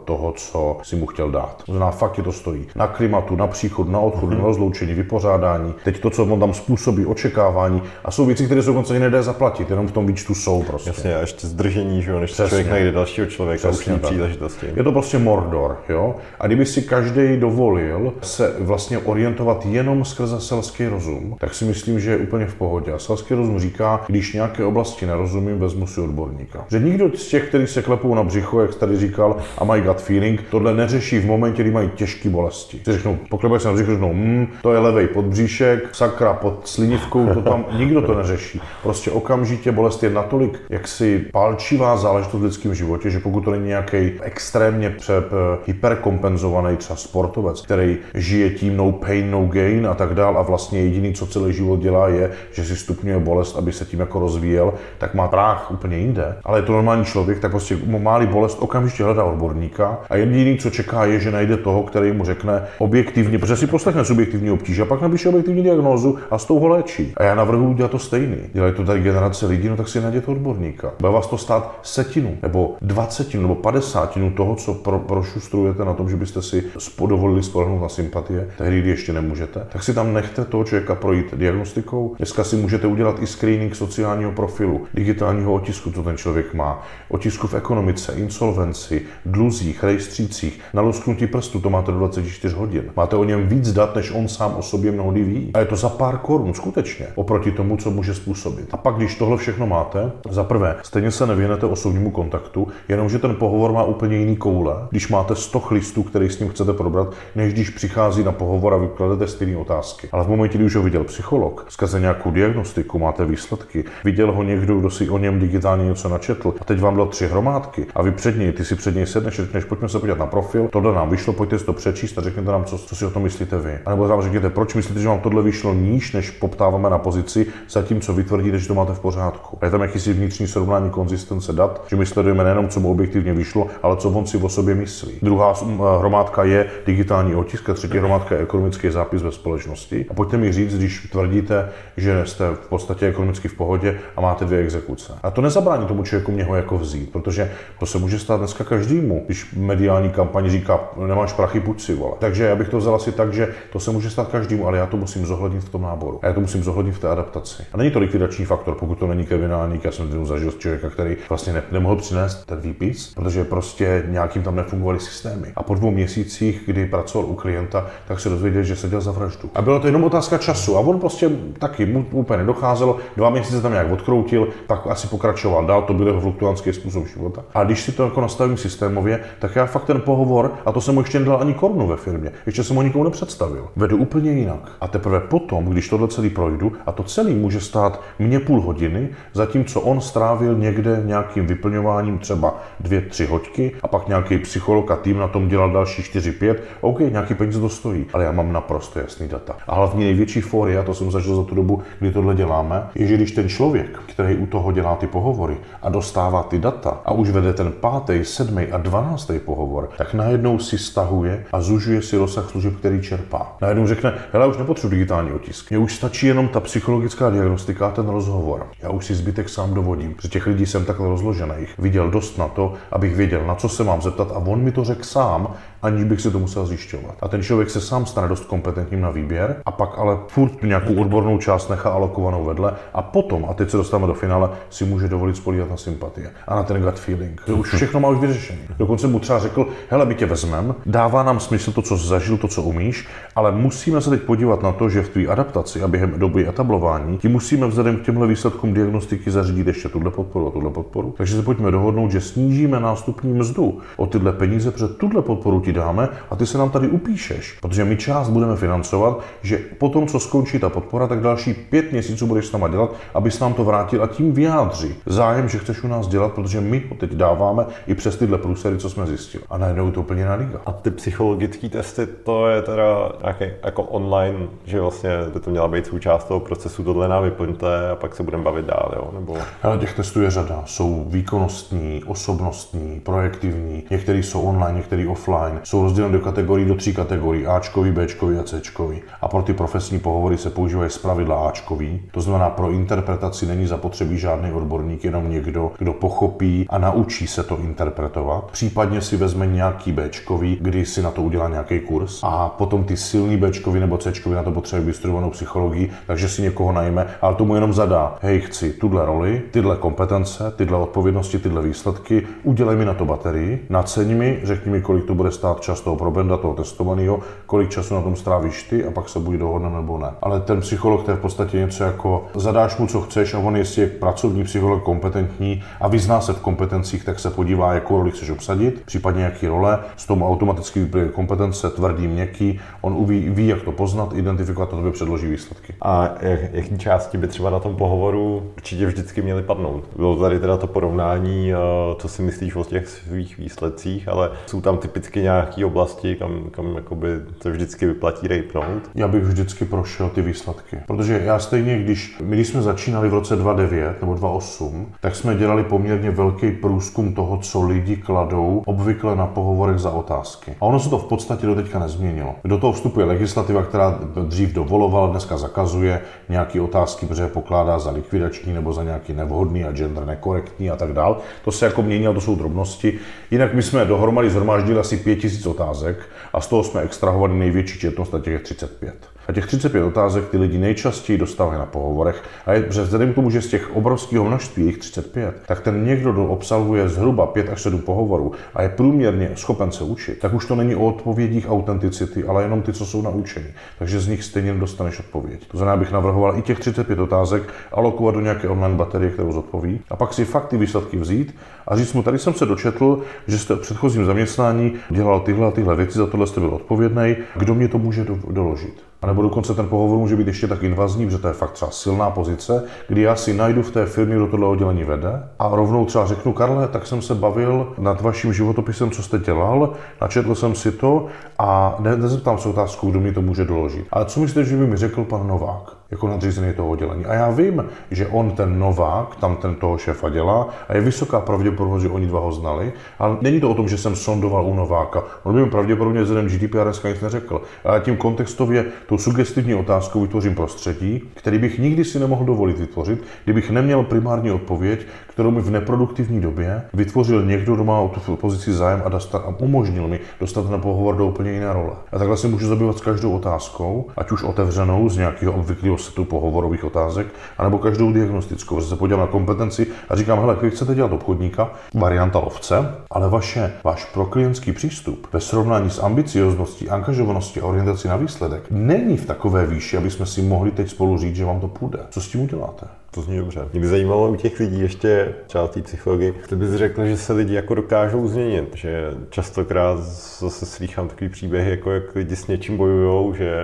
toho, co si mu chtěl dát. To znamená, fakt ti to stojí. Na klimatu, na příchod, na odchod, na rozloučení, vypořádání. Teď to, co on tam způsobí, očekávání. A jsou věci, které jsou dokonce nedá zaplatit, jenom v tom výčtu jsou prostě. Jasně, a ještě zdržení, že jo, než Přesně. člověk najde dalšího člověka, Přesně příležitosti. Je to prostě Mordor, jo. A kdyby si každý dovolil se vlastně orientovat jenom skrze selský rozum, tak si myslím, že je úplně v pohodě. A selský rozum říká, když nějaké oblasti nerozumím, vezmu si odborníka. Že nikdo z těch, kteří se klepou na břicho, jak tady říkal, a mají gut feeling, tohle neřeší v momentě, kdy mají těžké bolesti. Si řeknou, poklepají se na břicho, řeknou, hm, to je levej podbříšek, sakra pod slinivkou, to tam nikdo to neřeší. Prostě okamžitě bolest je natolik jaksi palčivá záležitost v lidském životě, že pokud to není nějaký extrémně přep eh, hyperkompenzovaný třeba sportovec, který žije tím no pain, no gain a tak dál a vlastně jediný, co celý život dělá, je, že si stupňuje bolest, aby se tím jako rozvíjel, tak má práh úplně jinde. Ale je to normální člověk, tak prostě má bolest, okamžitě hledá odborníka a jediný, co čeká, je, že najde toho, který mu řekne objektivně, protože si poslechne subjektivní obtíže a pak napíše objektivní diagnózu a z toho léčí. A já navrhuji dělat to stejný. Dělají to tady generace lidí, no tak si najděte odborníka. Bude vás to stát setinu, nebo dvacetinu, nebo padesátinu toho, co pro, prošustrujete na tom, že byste si dovolili spolehnout na sympatie, tehdy, kdy ještě nemůžete, tak si tam nechte toho člověka projít diagnostikou. Dneska si můžete udělat i screening sociálního profilu, digitálního otisku, co ten člověk má, otisku v ekonomice, insolvenci, dluzích, rejstřících, na lusknutí prstu, to máte do 24 hodin. Máte o něm víc dat, než on sám o sobě mnohdy ví. A je to za pár korun, skutečně, oproti tomu, co může způsobit. A pak, když tohle všechno máte, za prvé, stejně se nevěnete osobnímu kontaktu, jenomže ten pohovor má úplně jiný koule, když máte 100 listů, který s ním chcete probrat, než když přichází na pohovor a vykladete stejné otázky. Ale v momentě, kdy už ho viděl psycholog, skrze nějakou diagnostiku, máte výsledky, viděl ho někdo, kdo si o něm digitálně něco načetl, a teď vám dal tři hromádky a vy před něj, ty si před něj sedneš, řekneš, pojďme se podívat na profil, tohle nám vyšlo, pojďte si to přečíst a řekněte nám, co, co si o tom myslíte vy. A nebo nám řekněte, proč myslíte, že vám tohle vyšlo níž, než poptáváme na pozici, zatímco vy tvrdíte, že to máte v pořádku. A je tam jakýsi vnitřní srovnání konzistence dat, že my sledujeme nejenom, co mu objektivně vyšlo, ale co on si o sobě myslí. Druhá hromádka je digitální otisk a třetí hromádka je ekonomický zápis ve společnosti. A pojďte mi říct, když tvrdíte, že jste v podstatě ekonomicky v pohodě a máte dvě exekuce. A to nezabrání tomu člověku mě ho jako vzít, protože to se může stát dneska každému, když mediální kampaň říká, nemáš prachy, půjď si vole. Takže já bych to vzal asi tak, že to se může stát každému, ale já to musím zohlednit v tom náboru. A já to musím zohlednit v té adaptaci. A není to likvidační faktor, pokud to není kriminální, já jsem zažil člověka, který vlastně ne, nemohl přinést ten výpis, protože prostě nějakým tam nefungovaly systémy. A po dvou měsících, kdy pracoval u klienta, tak se dozvěděl, že seděl za vraždu. A byla to jenom otázka času. A on prostě taky mu úplně nedocházelo, dva měsíce tam nějak odkroutil, pak asi pokračoval dál, to byl jeho fluktuantský způsob života. A když si to jako nastavím systémově, tak já fakt ten pohovor, a to jsem mu ještě nedal ani korunu ve firmě, ještě jsem ho nikomu nepředstavil, vedu úplně jinak. A teprve potom, když tohle celý projdu, a to celý může stát mě půl hodiny, zatímco on strávil někde nějakým vyplňováním třeba dvě, tři hoďky a pak nějaký psycholog a tým na tom dělal další 4-5, OK, nějaký peníze to stojí, ale já mám naprosto jasný data. A hlavně největší fóry, a to jsem zažil za tu dobu, kdy tohle děláme, je, že když ten člověk, který u toho dělá ty pohovory a dostává ty data a už vede ten pátý, sedmý a dvanáctý pohovor, tak najednou si stahuje a zužuje si rozsah služeb, který čerpá. Najednou řekne, hele, už nepotřebuji digitální otisk. Mně už stačí jenom ta psychologická diagnostika a ten rozhovor. Já už si zbytek sám dovodím, že těch lidí jsem takhle rozložených. Viděl dost na to, abych věděl, na co se mám zeptat a on mi to řekl sám, aniž bych si to musel zjišťovat. A ten člověk se sám stane dost kompetentním na výběr a pak ale furt nějakou odbornou část nechá alokovanou vedle a potom, a teď se dostáváme do finále, si může dovolit spolíhat na sympatie a na ten gut feeling. To už všechno má už vyřešené. Dokonce mu třeba řekl, hele, my tě vezmem, dává nám smysl to, co zažil, to, co umíš, ale musíme se teď podívat na to, že v tvý adaptaci a během doby etablování ti musíme vzhledem k těmhle výsledkům diagnostiky zařídit ještě tuhle podporu a tuhle podporu. Takže se pojďme dohodnout, že snížíme nástupní mzdu o tyhle peníze, před tuhle podporu ti dáme a ty se nám tady upíšeš, protože my část budeme financovat, že potom, co skončí ta podpora, tak další pět měsíců budeš s náma dělat, abys nám to vrátil a tím vyjádří zájem, že chceš u nás dělat, protože my ho teď dáváme i přes tyhle průsery, co jsme zjistili. A najednou to úplně na liga. A ty psychologické testy, to je teda nějaký jako online, že vlastně by to měla být součást toho procesu, tohle nám vyplňte a pak se budeme bavit dál, jo? Nebo... Ale těch testů je řada. Jsou výkonnostní, osobnost znalostní, projektivní, některý jsou online, některý offline, jsou rozděleny do kategorií do tří kategorií, Ačkový, Bčkový a Cčkový. A pro ty profesní pohovory se používají zpravidla Ačkový, to znamená pro interpretaci není zapotřebí žádný odborník, jenom někdo, kdo pochopí a naučí se to interpretovat. Případně si vezme nějaký Bčkový, kdy si na to udělá nějaký kurz a potom ty silný Bčkový nebo Cčkový na to potřebuje vystudovanou psychologii, takže si někoho najme, ale tomu jenom zadá, hej, chci tuhle roli, tyhle kompetence, tyhle odpovědnosti, tyhle výsledky, udělej mi na to baterii, naceň mi, řekni mi, kolik to bude stát čas toho probenda, toho testovaného, kolik času na tom strávíš ty a pak se buď dohodneme nebo ne. Ale ten psycholog to je v podstatě něco jako zadáš mu, co chceš a on jestli je pracovní psycholog kompetentní a vyzná se v kompetencích, tak se podívá, jakou roli chceš obsadit, případně jaký role, z tomu automaticky vyplývají kompetence, tvrdý, měkký, on uví, ví, jak to poznat, identifikovat a tobě předloží výsledky. A jak, jaký části by třeba na tom pohovoru určitě vždycky měly padnout? Bylo tady teda to porovnání, eh, co si myslíš o těch svých výsledcích, ale jsou tam typicky nějaké oblasti, kam, kam jakoby to vždycky vyplatí rejpnout? Já bych vždycky prošel ty výsledky. Protože já stejně, když my když jsme začínali v roce 2009 nebo 2008, tak jsme dělali poměrně velký průzkum toho, co lidi kladou obvykle na pohovorech za otázky. A ono se to v podstatě do teďka nezměnilo. Do toho vstupuje legislativa, která dřív dovolovala, dneska zakazuje nějaké otázky, protože pokládá za likvidační nebo za nějaký nevhodný a gender nekorektní a tak dál. To se jako mění, to jsou drobnosti. Jinak my jsme dohromady zhromáždili asi 5000 otázek a z toho jsme extrahovali největší četnost a těch je 35. A těch 35 otázek ty lidi nejčastěji dostávají na pohovorech. A je, že vzhledem k tomu, že z těch obrovského množství, jich 35, tak ten někdo, kdo obsahuje zhruba 5 až 7 pohovorů a je průměrně schopen se učit, tak už to není o odpovědích autenticity, ale jenom ty, co jsou naučení. Takže z nich stejně dostaneš odpověď. To znamená, bych navrhoval i těch 35 otázek alokovat do nějaké online baterie, kterou zodpoví, a pak si fakt ty výsledky vzít a říct mu, tady jsem se dočetl, že jste v předchozím zaměstnání dělal tyhle a tyhle věci, za tohle jste byl odpovědný, kdo mě to může do, doložit. A nebo dokonce ten pohovor může být ještě tak invazní, že to je fakt třeba silná pozice, kdy já si najdu v té firmě, kdo tohle oddělení vede a rovnou třeba řeknu, Karle, tak jsem se bavil nad vaším životopisem, co jste dělal, načetl jsem si to a ne, nezeptám se otázku, kdo mi to může doložit. Ale co myslíte, že by mi řekl pan Novák? Jako nadřízený toho oddělení. A já vím, že on, ten Novák, tam ten toho šéfa dělá a je vysoká pravděpodobnost, že oni dva ho znali. Ale není to o tom, že jsem sondoval u Nováka. On by mi pravděpodobně vzhledem GDPR dneska nic neřekl. A tím kontextově tou sugestivní otázkou vytvořím prostředí, který bych nikdy si nemohl dovolit vytvořit, kdybych neměl primární odpověď, kterou mi v neproduktivní době vytvořil někdo, kdo má o tu pozici zájem a, dostat, a umožnil mi dostat na pohovor do úplně jiné role. A takhle si můžu zabývat s každou otázkou, ať už otevřenou z nějakého obvyklého setu pohovorových otázek, anebo každou diagnostickou, že se podívám na kompetenci a říkám, hele, vy chcete dělat obchodníka, varianta lovce, ale vaše, váš proklientský přístup ve srovnání s ambiciozností, angažovaností a orientací na výsledek není v takové výši, aby jsme si mohli teď spolu říct, že vám to půjde. Co s tím uděláte? To zní dobře. Mě by zajímalo u těch lidí ještě část té psychologii. Ty bys řekl, že se lidi jako dokážou změnit, že častokrát zase slýchám takový příběhy, jako jak lidi s něčím bojují, že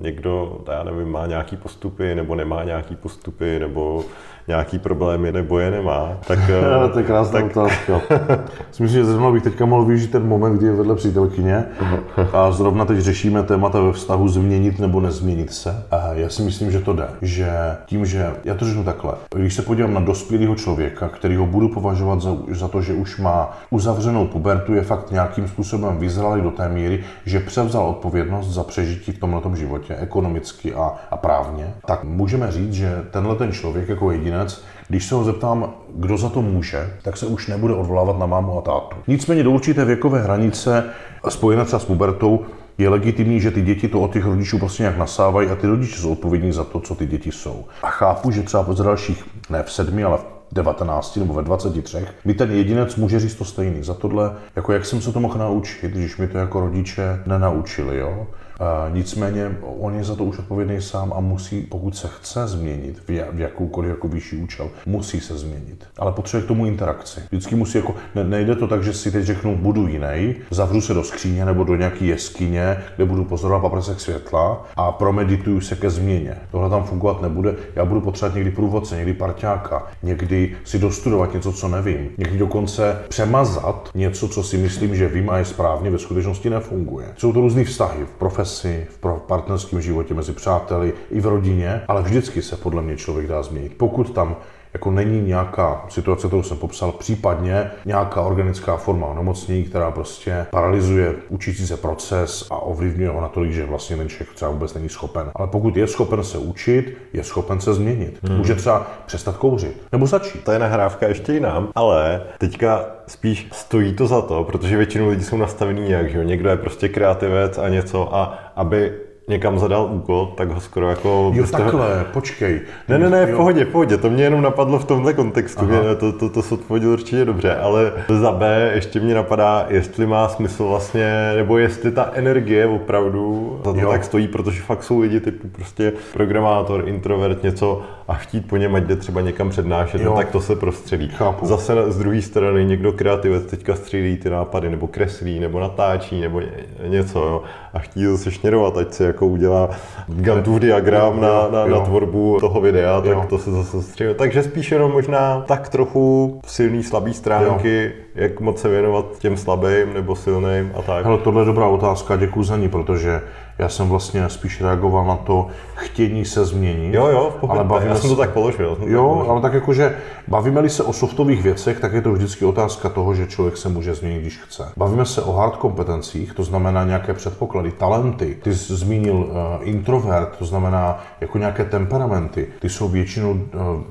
někdo, já nevím, má nějaký postupy nebo nemá nějaký postupy, nebo nějaký problémy nebo je nemá. Tak, to je krásná tak... otázka. Myslím, že zrovna bych teďka mohl využít ten moment, kdy je vedle přítelkyně a zrovna teď řešíme témata ve vztahu změnit nebo nezměnit se. A já si myslím, že to jde. Že tím, že, já to řeknu takhle, když se podívám na dospělého člověka, který ho budu považovat za, za to, že už má uzavřenou pubertu, je fakt nějakým způsobem vyzralý do té míry, že převzal odpovědnost za přežití v tomto životě, ekonomicky a, a právně, tak můžeme říct, že tenhle ten člověk jako jediný jedinec, když se ho zeptám, kdo za to může, tak se už nebude odvolávat na mámu a tátu. Nicméně do určité věkové hranice spojené třeba s pubertou je legitimní, že ty děti to od těch rodičů prostě nějak nasávají a ty rodiče jsou odpovědní za to, co ty děti jsou. A chápu, že třeba z dalších, ne v sedmi, ale v 19 nebo ve 23, mi ten jedinec může říct to stejný. Za tohle, jako jak jsem se to mohl naučit, když mi to jako rodiče nenaučili, jo? Nicméně on je za to už odpovědný sám a musí, pokud se chce změnit v jakoukoliv jako vyšší účel, musí se změnit. Ale potřebuje k tomu interakci. Vždycky musí jako, ne, nejde to tak, že si teď řeknu, budu jiný, zavřu se do skříně nebo do nějaké jeskyně, kde budu pozorovat paprsek světla a promedituju se ke změně. Tohle tam fungovat nebude. Já budu potřebovat někdy průvodce, někdy parťáka, někdy si dostudovat něco, co nevím, někdy dokonce přemazat něco, co si myslím, že vím a je správně, ve skutečnosti nefunguje. Jsou to různé vztahy v profesi profesi, v partnerském životě, mezi přáteli, i v rodině, ale vždycky se podle mě člověk dá změnit. Pokud tam jako není nějaká situace, kterou jsem popsal, případně nějaká organická forma onemocnění, která prostě paralyzuje učící se proces a ovlivňuje ho natolik, že vlastně ten člověk třeba vůbec není schopen. Ale pokud je schopen se učit, je schopen se změnit. Hmm. Může třeba přestat kouřit nebo začít. To je nahrávka ještě jinam, ale teďka spíš stojí to za to, protože většinou lidí jsou nastavený nějak, že jo? Někdo je prostě kreativec a něco a aby někam zadal úkol, tak ho skoro jako... Jo, takhle, toho... počkej. Ne, ne, ne, v pohodě, v pohodě, to mě jenom napadlo v tomhle kontextu, mě, to, to, to se odpověděl určitě dobře, ale za B ještě mě napadá, jestli má smysl vlastně, nebo jestli ta energie opravdu za to jo. tak stojí, protože fakt jsou lidi typu prostě programátor, introvert, něco a chtít po něm, ať jde třeba někam přednášet, no, tak to se prostředí. Chápu. Zase z druhé strany někdo kreativec teďka střílí ty nápady, nebo kreslí, nebo natáčí, nebo něco, jo, a chtí zase šněrovat, ať se jako udělá Gantův diagram na, na, na tvorbu toho videa, tak jo. to se zase střílí. Takže spíš jenom možná tak trochu silný, slabý stránky, jo. Jak moc se věnovat těm slabým nebo silným a tak. Hele, tohle je dobrá otázka, děkuji za ní, protože já jsem vlastně spíš reagoval na to chtění se změnit. Jo, jo, v ale bavíme já jsem to tak položil. Jo, tak položil. ale tak jakože bavíme-li se o softových věcech, tak je to vždycky otázka toho, že člověk se může změnit, když chce. Bavíme se o hard kompetencích, to znamená nějaké předpoklady, talenty. Ty jsi zmínil uh, introvert, to znamená jako nějaké temperamenty. Ty jsou většinou uh,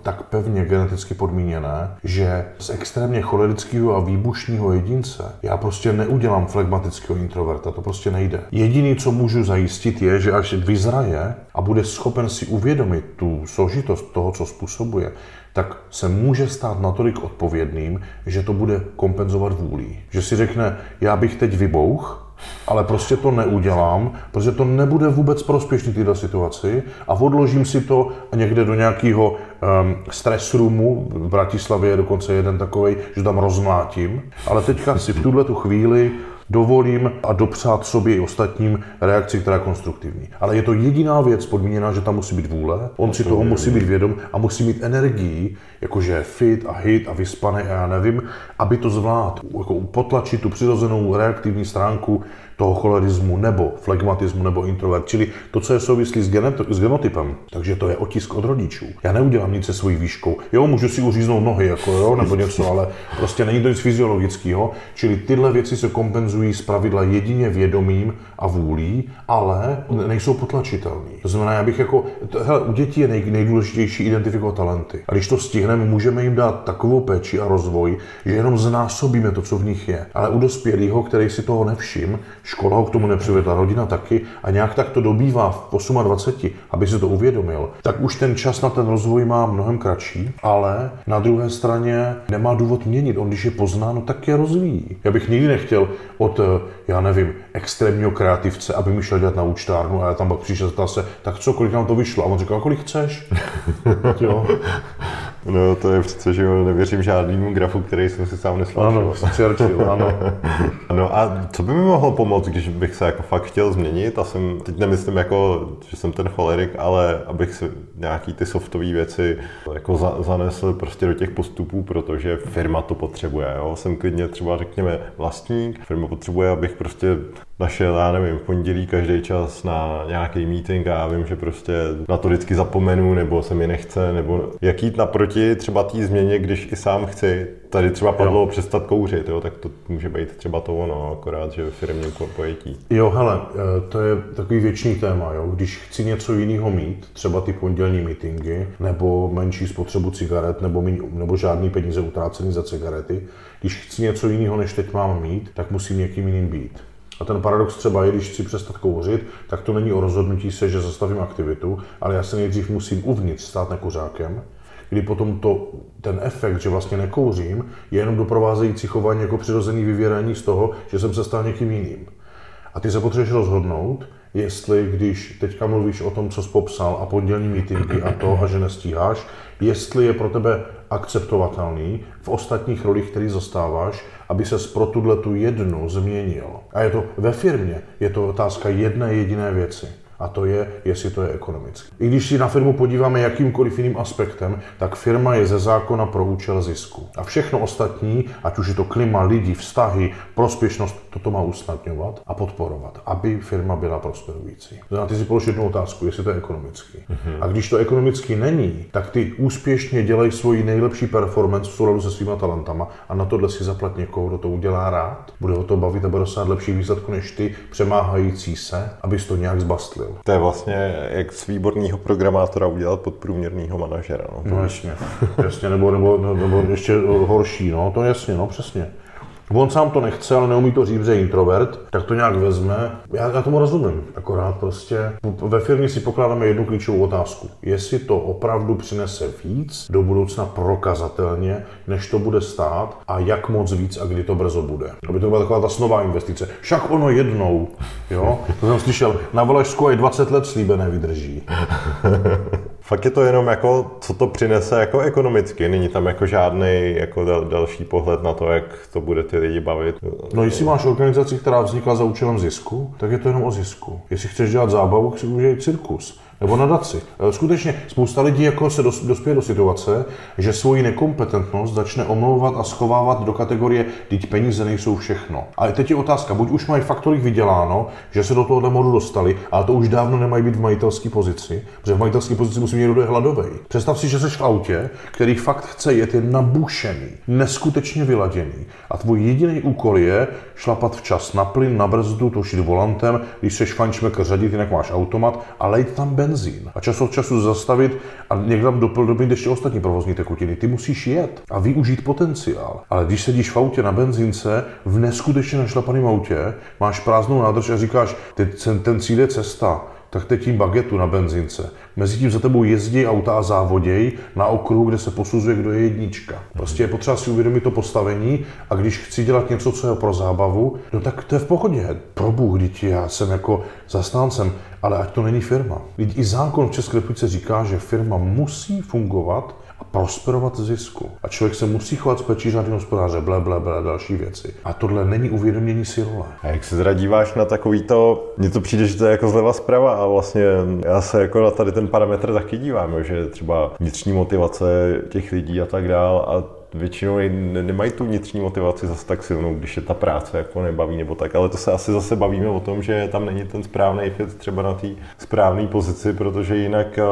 tak pevně geneticky podmíněné, že z extrémně cholerického a výbušního jedince já prostě neudělám flegmatického introverta, to prostě nejde. Jediný, co můžu zajistit, je, že až vyzraje a bude schopen si uvědomit tu složitost toho, co způsobuje, tak se může stát natolik odpovědným, že to bude kompenzovat vůlí. Že si řekne, já bych teď vybouch, ale prostě to neudělám, protože to nebude vůbec prospěšný této situaci a odložím si to někde do nějakého um, stress roomu, v Bratislavě je dokonce jeden takový, že tam rozmlátím, ale teďka si v tuhle tu chvíli dovolím a dopřát sobě i ostatním reakci, která je konstruktivní. Ale je to jediná věc podmíněná, že tam musí být vůle, on si toho musí být vědom a musí mít energii, jakože je fit a hit a vyspaný a já nevím, aby to zvládl, jako potlačit tu přirozenou reaktivní stránku toho cholerismu nebo flegmatismu nebo introvert, čili to, co je souvislí s, genet- s genotypem. Takže to je otisk od rodičů. Já neudělám nic se svojí výškou. Jo, můžu si uříznout nohy, jako jo, nebo něco, ale prostě není to nic fyziologického. Čili tyhle věci se kompenzují z pravidla jedině vědomím a vůlí, ale nejsou potlačitelné. To znamená, já bych jako, hele, u dětí je nej, nejdůležitější identifikovat talenty. A když to stihneme, můžeme jim dát takovou péči a rozvoj, že jenom znásobíme to, co v nich je. Ale u dospělého, který si toho nevšim, škola ho k tomu nepřivedla, rodina taky, a nějak tak to dobývá v 28, aby si to uvědomil, tak už ten čas na ten rozvoj má mnohem kratší, ale na druhé straně nemá důvod měnit. On, když je poznáno, tak je rozvíjí. Já bych nikdy nechtěl od, já nevím, extrémního kreativce, aby mi šel dělat na účtárnu a já tam pak přišel a se, tak co, kolik nám to vyšlo? A on říkal, kolik chceš? jo. No to je přece, že nevěřím žádnému grafu, který jsem si sám neslyšel. Ano, Churchill, ano. no a co by mi mohlo pomoct, když bych se jako fakt chtěl změnit a jsem, teď nemyslím jako, že jsem ten cholerik, ale abych si nějaký ty softové věci jako za, zanesl prostě do těch postupů, protože firma to potřebuje, jo. Jsem klidně třeba řekněme vlastník, firma potřebuje, abych prostě našel, já nevím, v pondělí každý čas na nějaký meeting a já vím, že prostě na to vždycky zapomenu, nebo se mi nechce, nebo jak jít naproti třeba té změně, když i sám chci. Tady třeba padlo jo. přestat kouřit, jo, tak to může být třeba to ono, akorát, že firmě pojetí. Jo, hele, eh, to je takový věčný téma, jo. Když chci něco jiného mít, třeba ty pondělní meetingy, nebo menší spotřebu cigaret, nebo, mý, nebo žádný peníze utrácený za cigarety, když chci něco jiného, než teď mám mít, tak musím někým jiným být. A ten paradox třeba je, když chci přestat kouřit, tak to není o rozhodnutí se, že zastavím aktivitu, ale já se nejdřív musím uvnitř stát nekuřákem, kdy potom to, ten efekt, že vlastně nekouřím, je jenom doprovázející chování jako přirozený vyvěrání z toho, že jsem se stal někým jiným. A ty se potřebuješ rozhodnout, jestli, když teďka mluvíš o tom, co jsi popsal a pondělní mítinky a to, a že nestíháš, jestli je pro tebe akceptovatelný v ostatních rolích, který zastáváš, aby se pro tuhle tu jednu změnil. A je to ve firmě, je to otázka jedné jediné věci. A to je, jestli to je ekonomicky. I když si na firmu podíváme jakýmkoliv jiným aspektem, tak firma je ze zákona pro účel zisku. A všechno ostatní, ať už je to klima, lidi, vztahy, prospěšnost, toto má usnadňovat a podporovat, aby firma byla prosperující. Znamená, ty si položil jednu otázku, jestli to je ekonomicky. Mm-hmm. A když to ekonomicky není, tak ty úspěšně dělají svoji nejlepší performance v souladu se svýma talentama a na tohle si zaplat někoho, kdo to udělá rád, bude ho to bavit a bude dosáhnout lepší výsledku než ty, přemáhající se, abys to nějak zbastlil. To je vlastně jak z výborného programátora udělat podprůměrného manažera. No, no jasně, jasně, nebo, nebo, nebo ještě horší, no, to jasně, no přesně. On sám to nechce, ale neumí to říct, že je introvert, tak to nějak vezme. Já, já tomu rozumím, akorát prostě ve firmě si pokládáme jednu klíčovou otázku. Jestli to opravdu přinese víc do budoucna prokazatelně, než to bude stát a jak moc víc a kdy to brzo bude. Aby to byla taková ta snová investice. Však ono jednou, jo? To jsem slyšel, na Valašsku aj 20 let slíbené vydrží. Fakt je to jenom jako, co to přinese jako ekonomicky, není tam jako žádný jako dal, další pohled na to, jak to bude ty lidi bavit. No jestli máš organizaci, která vznikla za účelem zisku, tak je to jenom o zisku. Jestli chceš dělat zábavu, si udělej cirkus nebo nadaci. E, skutečně spousta lidí jako se dospěje do situace, že svoji nekompetentnost začne omlouvat a schovávat do kategorie, teď peníze nejsou všechno. Ale teď je otázka, buď už mají faktorik vyděláno, že se do tohohle modu dostali, ale to už dávno nemají být v majitelské pozici, protože v majitelské pozici musí někdo hladový. Představ si, že jsi v autě, který fakt chce jet, je nabušený, neskutečně vyladěný. A tvůj jediný úkol je šlapat včas na plyn, na brzdu, točit volantem, když seš fančmek řadit, jinak máš automat a lejt tam bez benzín a čas od času zastavit a někdo tam doplnit ještě ostatní provozní tekutiny. Ty musíš jet a využít potenciál. Ale když sedíš v autě na benzínce, v neskutečně našlapaném autě, máš prázdnou nádrž a říkáš, ten, ten cíl je cesta, tak teď tím bagetu na benzince. Mezitím za tebou jezdí auta a závoděj na okruhu, kde se posuzuje, kdo je jednička. Prostě je potřeba si uvědomit to postavení a když chci dělat něco, co je pro zábavu, no tak to je v pohodě. Pro Bůh, dítě, já jsem jako zastáncem, ale ať to není firma. I zákon v České republice říká, že firma musí fungovat a prosperovat zisku. A člověk se musí chovat s pečí řádného hospodáře, ble, ble, ble, další věci. A tohle není uvědomění si role. A jak se zradíváš na takový to, mně to přijde, že to je jako zleva zprava a vlastně já se jako na tady ten parametr taky dívám, že třeba vnitřní motivace těch lidí a tak dál a většinou nemají tu vnitřní motivaci zase tak silnou, když je ta práce jako nebaví nebo tak, ale to se asi zase bavíme o tom, že tam není ten správný fit třeba na té správné pozici, protože jinak eh,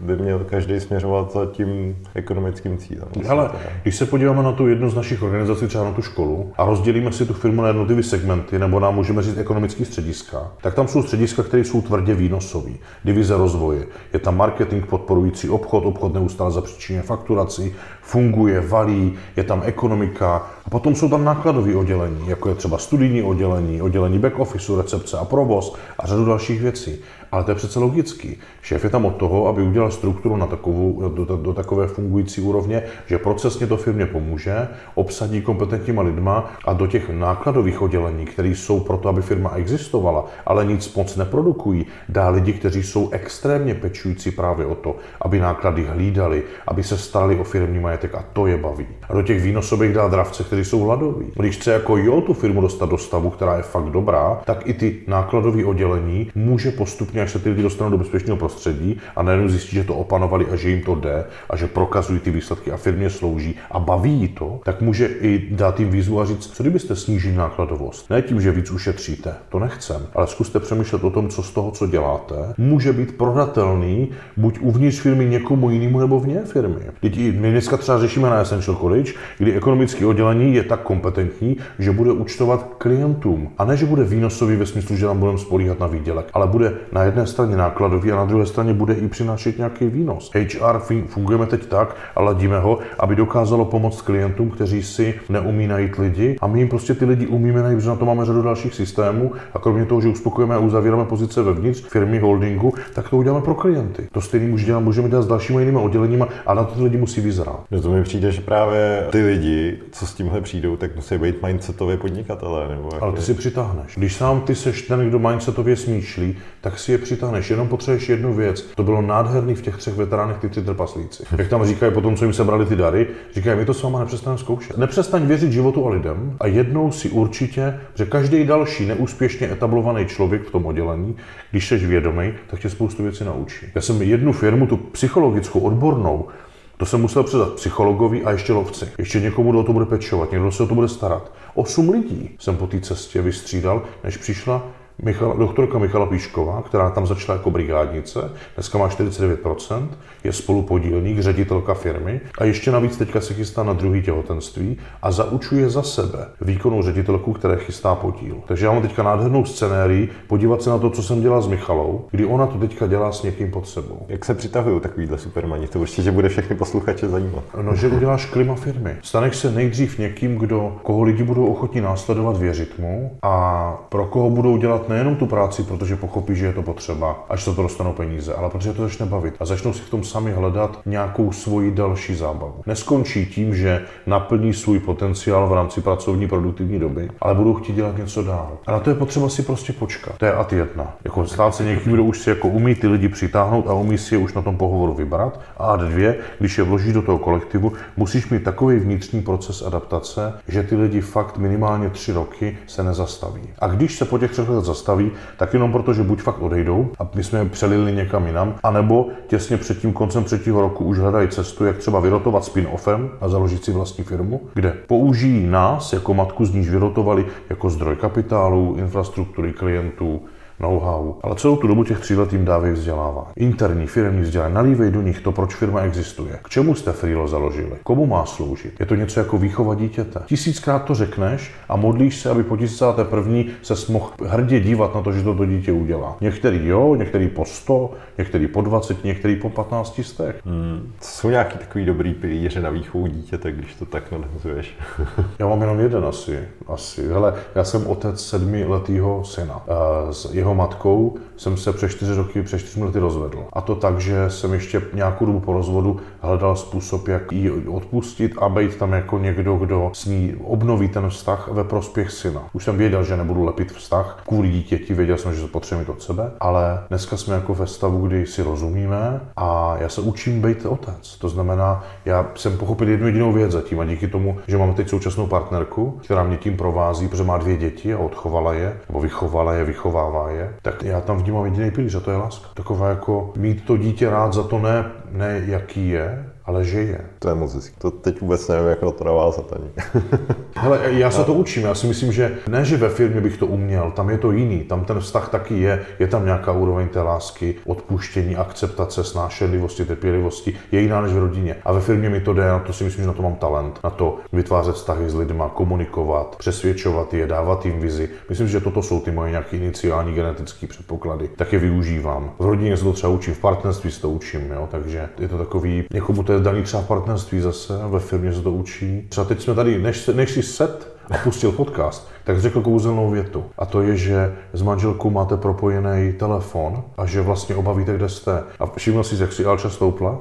by měl každý směřovat za tím ekonomickým cílem. Ale když se podíváme na tu jednu z našich organizací, třeba na tu školu, a rozdělíme si tu firmu na jednotlivé segmenty, nebo nám můžeme říct ekonomický střediska, tak tam jsou střediska, které jsou tvrdě výnosové. Divize rozvoje. Je tam marketing podporující obchod, obchod neustále zapříčině fakturaci, funguje, valí, je tam ekonomika. A potom jsou tam nákladové oddělení, jako je třeba studijní oddělení, oddělení back officeu, recepce a provoz a řadu dalších věcí. Ale to je přece logický. Šéf je tam od toho, aby udělal strukturu na takovou, do, do, do takové fungující úrovně, že procesně to firmě pomůže, obsadí kompetentníma lidma a do těch nákladových oddělení, které jsou proto, aby firma existovala, ale nic moc neprodukují, dá lidi, kteří jsou extrémně pečující právě o to, aby náklady hlídali, aby se starali o firmní majetek a to je baví. A do těch výnosových dá dravce, kteří jsou hladoví. Když chce jako jo tu firmu dostat do stavu, která je fakt dobrá, tak i ty nákladové oddělení může postupně postupně, až se ty lidi dostanou do bezpečného prostředí a najednou zjistí, že to opanovali a že jim to jde a že prokazují ty výsledky a firmě slouží a baví to, tak může i dát jim výzvu a říct, co kdybyste snížili nákladovost. Ne tím, že víc ušetříte, to nechcem, ale zkuste přemýšlet o tom, co z toho, co děláte, může být prodatelný buď uvnitř firmy někomu jinému nebo vně firmy. Teď my dneska třeba řešíme na Essential College, kdy ekonomické oddělení je tak kompetentní, že bude účtovat klientům a ne, že bude výnosový ve smyslu, že nám budeme spolíhat na výdělek, ale bude na jedné straně nákladový a na druhé straně bude i přinášet nějaký výnos. HR fungujeme teď tak a ladíme ho, aby dokázalo pomoct klientům, kteří si neumí najít lidi a my jim prostě ty lidi umíme najít, protože na to máme řadu dalších systémů a kromě toho, že uspokojíme a uzavíráme pozice vevnitř firmy holdingu, tak to uděláme pro klienty. To stejný můžeme dělat, můžeme dělat s dalšími jinými odděleními a na to ty lidi musí vyzrát. No to mi přijde, že právě ty lidi, co s tím tímhle přijdou, tak musí být mindsetově podnikatelé. Nebo jako... Ale ty si přitáhneš. Když sám ty seš ten, kdo mindsetově smýšlí, tak si je přitáhneš. Jenom potřebuješ jednu věc. To bylo nádherný v těch třech veteránech, ty tři trpaslíci. Jak tam říkají potom, co jim sebrali ty dary, říkají, my to s váma nepřestaneme zkoušet. Nepřestaň věřit životu a lidem a jednou si určitě, že každý další neúspěšně etablovaný člověk v tom oddělení, když jsi vědomý, tak tě spoustu věcí naučí. Já jsem jednu firmu, tu psychologickou, odbornou, to jsem musel předat psychologovi a ještě lovci. Ještě někomu, kdo o to bude pečovat, někdo se o to bude starat. Osm lidí jsem po té cestě vystřídal, než přišla Michala, doktorka Michala Píšková, která tam začala jako brigádnice, dneska má 49%, je spolupodílník, ředitelka firmy a ještě navíc teďka se chystá na druhý těhotenství a zaučuje za sebe výkonnou ředitelku, které chystá podíl. Takže já mám teďka nádhernou scenérii podívat se na to, co jsem dělal s Michalou, kdy ona to teďka dělá s někým pod sebou. Jak se přitahují takovýhle supermani? To určitě bude všechny posluchače zajímat. No, že uděláš klima firmy. Staneš se nejdřív někým, kdo, koho lidi budou ochotní následovat, věřit mu a pro koho budou dělat nejenom tu práci, protože pochopí, že je to potřeba, až se to dostanou peníze, ale protože to začne bavit a začnou si v tom sami hledat nějakou svoji další zábavu. Neskončí tím, že naplní svůj potenciál v rámci pracovní produktivní doby, ale budou chtít dělat něco dál. A na to je potřeba si prostě počkat. To je ad jedna. Jako stát se někým, kdo už si jako umí ty lidi přitáhnout a umí si je už na tom pohovoru vybrat. A ad dvě, když je vložíš do toho kolektivu, musíš mít takový vnitřní proces adaptace, že ty lidi fakt minimálně tři roky se nezastaví. A když se po těch třech letech zastaví, tak jenom proto, že buď fakt odejdou a my jsme je přelili někam jinam, anebo těsně před tím koncem třetího roku už hledají cestu, jak třeba vyrotovat spin-offem a založit si vlastní firmu, kde použijí nás jako matku, z níž vyrotovali jako zdroj kapitálu, infrastruktury klientů, know-how. Ale celou tu dobu těch tří let jim dávají vzdělávání. Interní firmní vzdělání, nalívej do nich to, proč firma existuje. K čemu jste Freelo založili? Komu má sloužit? Je to něco jako výchova dítěte. Tisíckrát to řekneš a modlíš se, aby po tisícáté první se mohl hrdě dívat na to, že to, to dítě udělá. Některý jo, některý po 100, některý po 20, některý po 15 stech. Hmm. Jsou nějaký takový dobrý pilíře na výchovu dítěte, když to tak nadhazuješ? já mám jenom jeden asi. asi. Hele, já jsem otec sedmiletého syna. Z jeho jeho matkou jsem se přes čtyři roky, přes čtyři lety rozvedl. A to tak, že jsem ještě nějakou dobu po rozvodu hledal způsob, jak ji odpustit a být tam jako někdo, kdo s ní obnoví ten vztah ve prospěch syna. Už jsem věděl, že nebudu lepit vztah kvůli dítěti, věděl jsem, že to potřebuji od sebe, ale dneska jsme jako ve stavu, kdy si rozumíme a já se učím být otec. To znamená, já jsem pochopil jednu jedinou věc zatím a díky tomu, že mám teď současnou partnerku, která mě tím provází, protože má dvě děti a odchovala je, nebo vychovala je, vychovává je, tak já tam vnímám jediný pilíř a to je láska. Taková jako mít to dítě rád za to ne, ne jaký je, ale že je. To je moc hezký. To teď vůbec nevím, jak na to navázat ani. Hele, já se to učím. Já si myslím, že ne, že ve firmě bych to uměl, tam je to jiný. Tam ten vztah taky je. Je tam nějaká úroveň té lásky, odpuštění, akceptace, snášenlivosti, trpělivosti. Je jiná než v rodině. A ve firmě mi to jde, na to si myslím, že na to mám talent. Na to vytvářet vztahy s lidmi, komunikovat, přesvědčovat je, dávat jim vizi. Myslím, že toto jsou ty moje nějaké iniciální genetické předpoklady. Tak je využívám. V rodině se to třeba učím, v partnerství se to učím, jo? takže je to takový, někomu to je daný třeba partnerství zase, ve firmě se to učí. Třeba teď jsme tady, než, než si set a pustil podcast, tak řekl kouzelnou větu. A to je, že s manželkou máte propojený telefon a že vlastně oba víte, kde jste. A všiml si, jak si Alča stoupla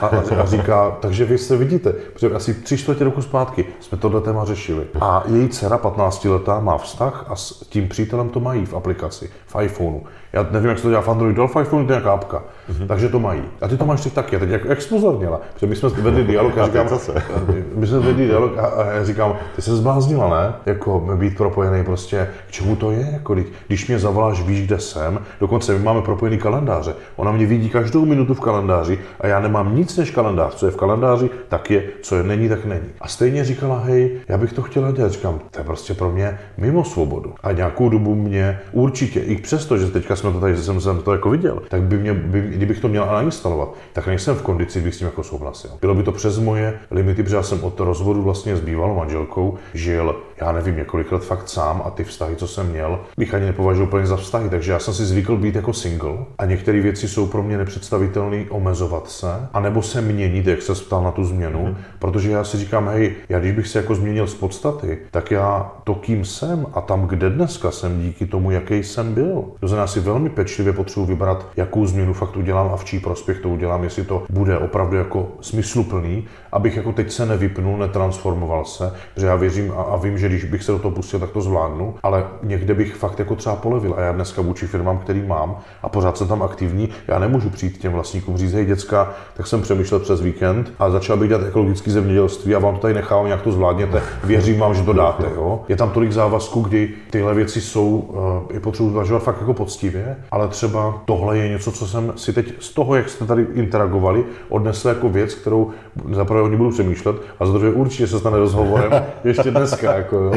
a, a, říká, takže vy se vidíte, protože asi tři čtvrtě roku zpátky jsme tohle téma řešili. A její dcera 15 letá má vztah a s tím přítelem to mají v aplikaci, v iPhoneu. Já nevím, jak se to dělá v Androidu, ale v iPhoneu to je nějaká apka. Mm-hmm. Takže to mají. A ty to máš teď taky. A teď jak, jak spozorněla? Protože my jsme vedli dialog a říkám, zase. my jsme vedli dialog a, a já říkám, ty se zbláznila, ne? Jako být propojený prostě, k čemu to je? Jako, když mě zavoláš, víš, kde jsem. Dokonce my máme propojený kalendáře. Ona mě vidí každou minutu v kalendáři a já nemám nic než kalendář. Co je v kalendáři, tak je, co je není, tak není. A stejně říkala, hej, já bych to chtěla dělat. Říkám, to je prostě pro mě mimo svobodu. A nějakou dobu mě určitě, i přesto, že teďka jsme to tady, jsem, jsem to jako viděl, tak by mě, by, kdybych to měl nainstalovat, tak nejsem v kondici, bych s tím jako souhlasil. Bylo by to přes moje limity, protože já jsem od rozvodu vlastně s bývalou manželkou žil, já nevím, několik let fakt sám a ty vztahy, co jsem měl, bych ani nepovažoval úplně za vztahy, takže já jsem si zvykl být jako single a některé věci jsou pro mě nepředstavitelné omezovat se, anebo se měnit, jak se ptal na tu změnu, mm. protože já si říkám, hej, já když bych se jako změnil z podstaty, tak já to, kým jsem a tam, kde dneska jsem, díky tomu, jaký jsem byl. To znamená, si velmi pečlivě potřebuji vybrat, jakou změnu fakt udělám a v čí prospěch to udělám, jestli to bude opravdu jako smysluplný, abych jako teď se nevypnul, netransformoval se, protože já věřím a, a vím, že když bych se do toho pustil, tak to zvládnu, ale někde bych fakt jako třeba polevil a já dneska vůči firmám, který mám a pořád jsem tam aktivní, já nemůžu přijít těm vlastníkům říct, hej děcka, tak jsem přemýšlel přes víkend a začal bych dělat ekologické zemědělství a vám to tady nechávám, jak to zvládněte, věřím vám, že to dáte. Jo? Je tam tolik závazků, kdy tyhle věci jsou, eh, je potřeba zvažovat fakt jako poctivě, ale třeba tohle je něco, co jsem si teď z toho, jak jste tady interagovali, odnesl jako věc, kterou zaprvé oni budou přemýšlet a za druhé určitě se stane rozhovorem ještě dneska. Jako, jo.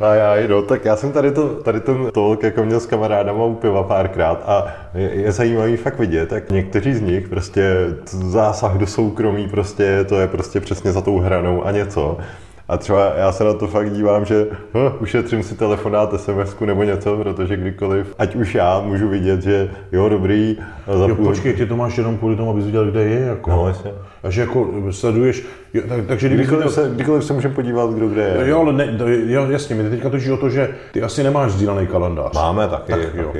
A já, no, tak já jsem tady, to, tady ten tolk jako měl s kamarádama u piva párkrát a je, je zajímavý fakt vidět, tak někteří z nich prostě zásah do soukromí prostě to je prostě přesně za tou hranou a něco. A třeba já se na to fakt dívám, že hm, ušetřím si telefonát, sms nebo něco, protože kdykoliv, ať už já můžu vidět, že jo, dobrý. Za jo, půl... počkej, ty to máš jenom kvůli tomu, abys viděl, kde je. Jako. No, jasně. A že jako sleduješ, jo, tak, takže kdykoliv, to... se, kdykoliv se můžeme podívat, kdo kde je. Jo, ale ne, jo, jasně, mi teďka točí o to, že ty asi nemáš sdílený kalendář. Máme taky. Tak, taky. Jo,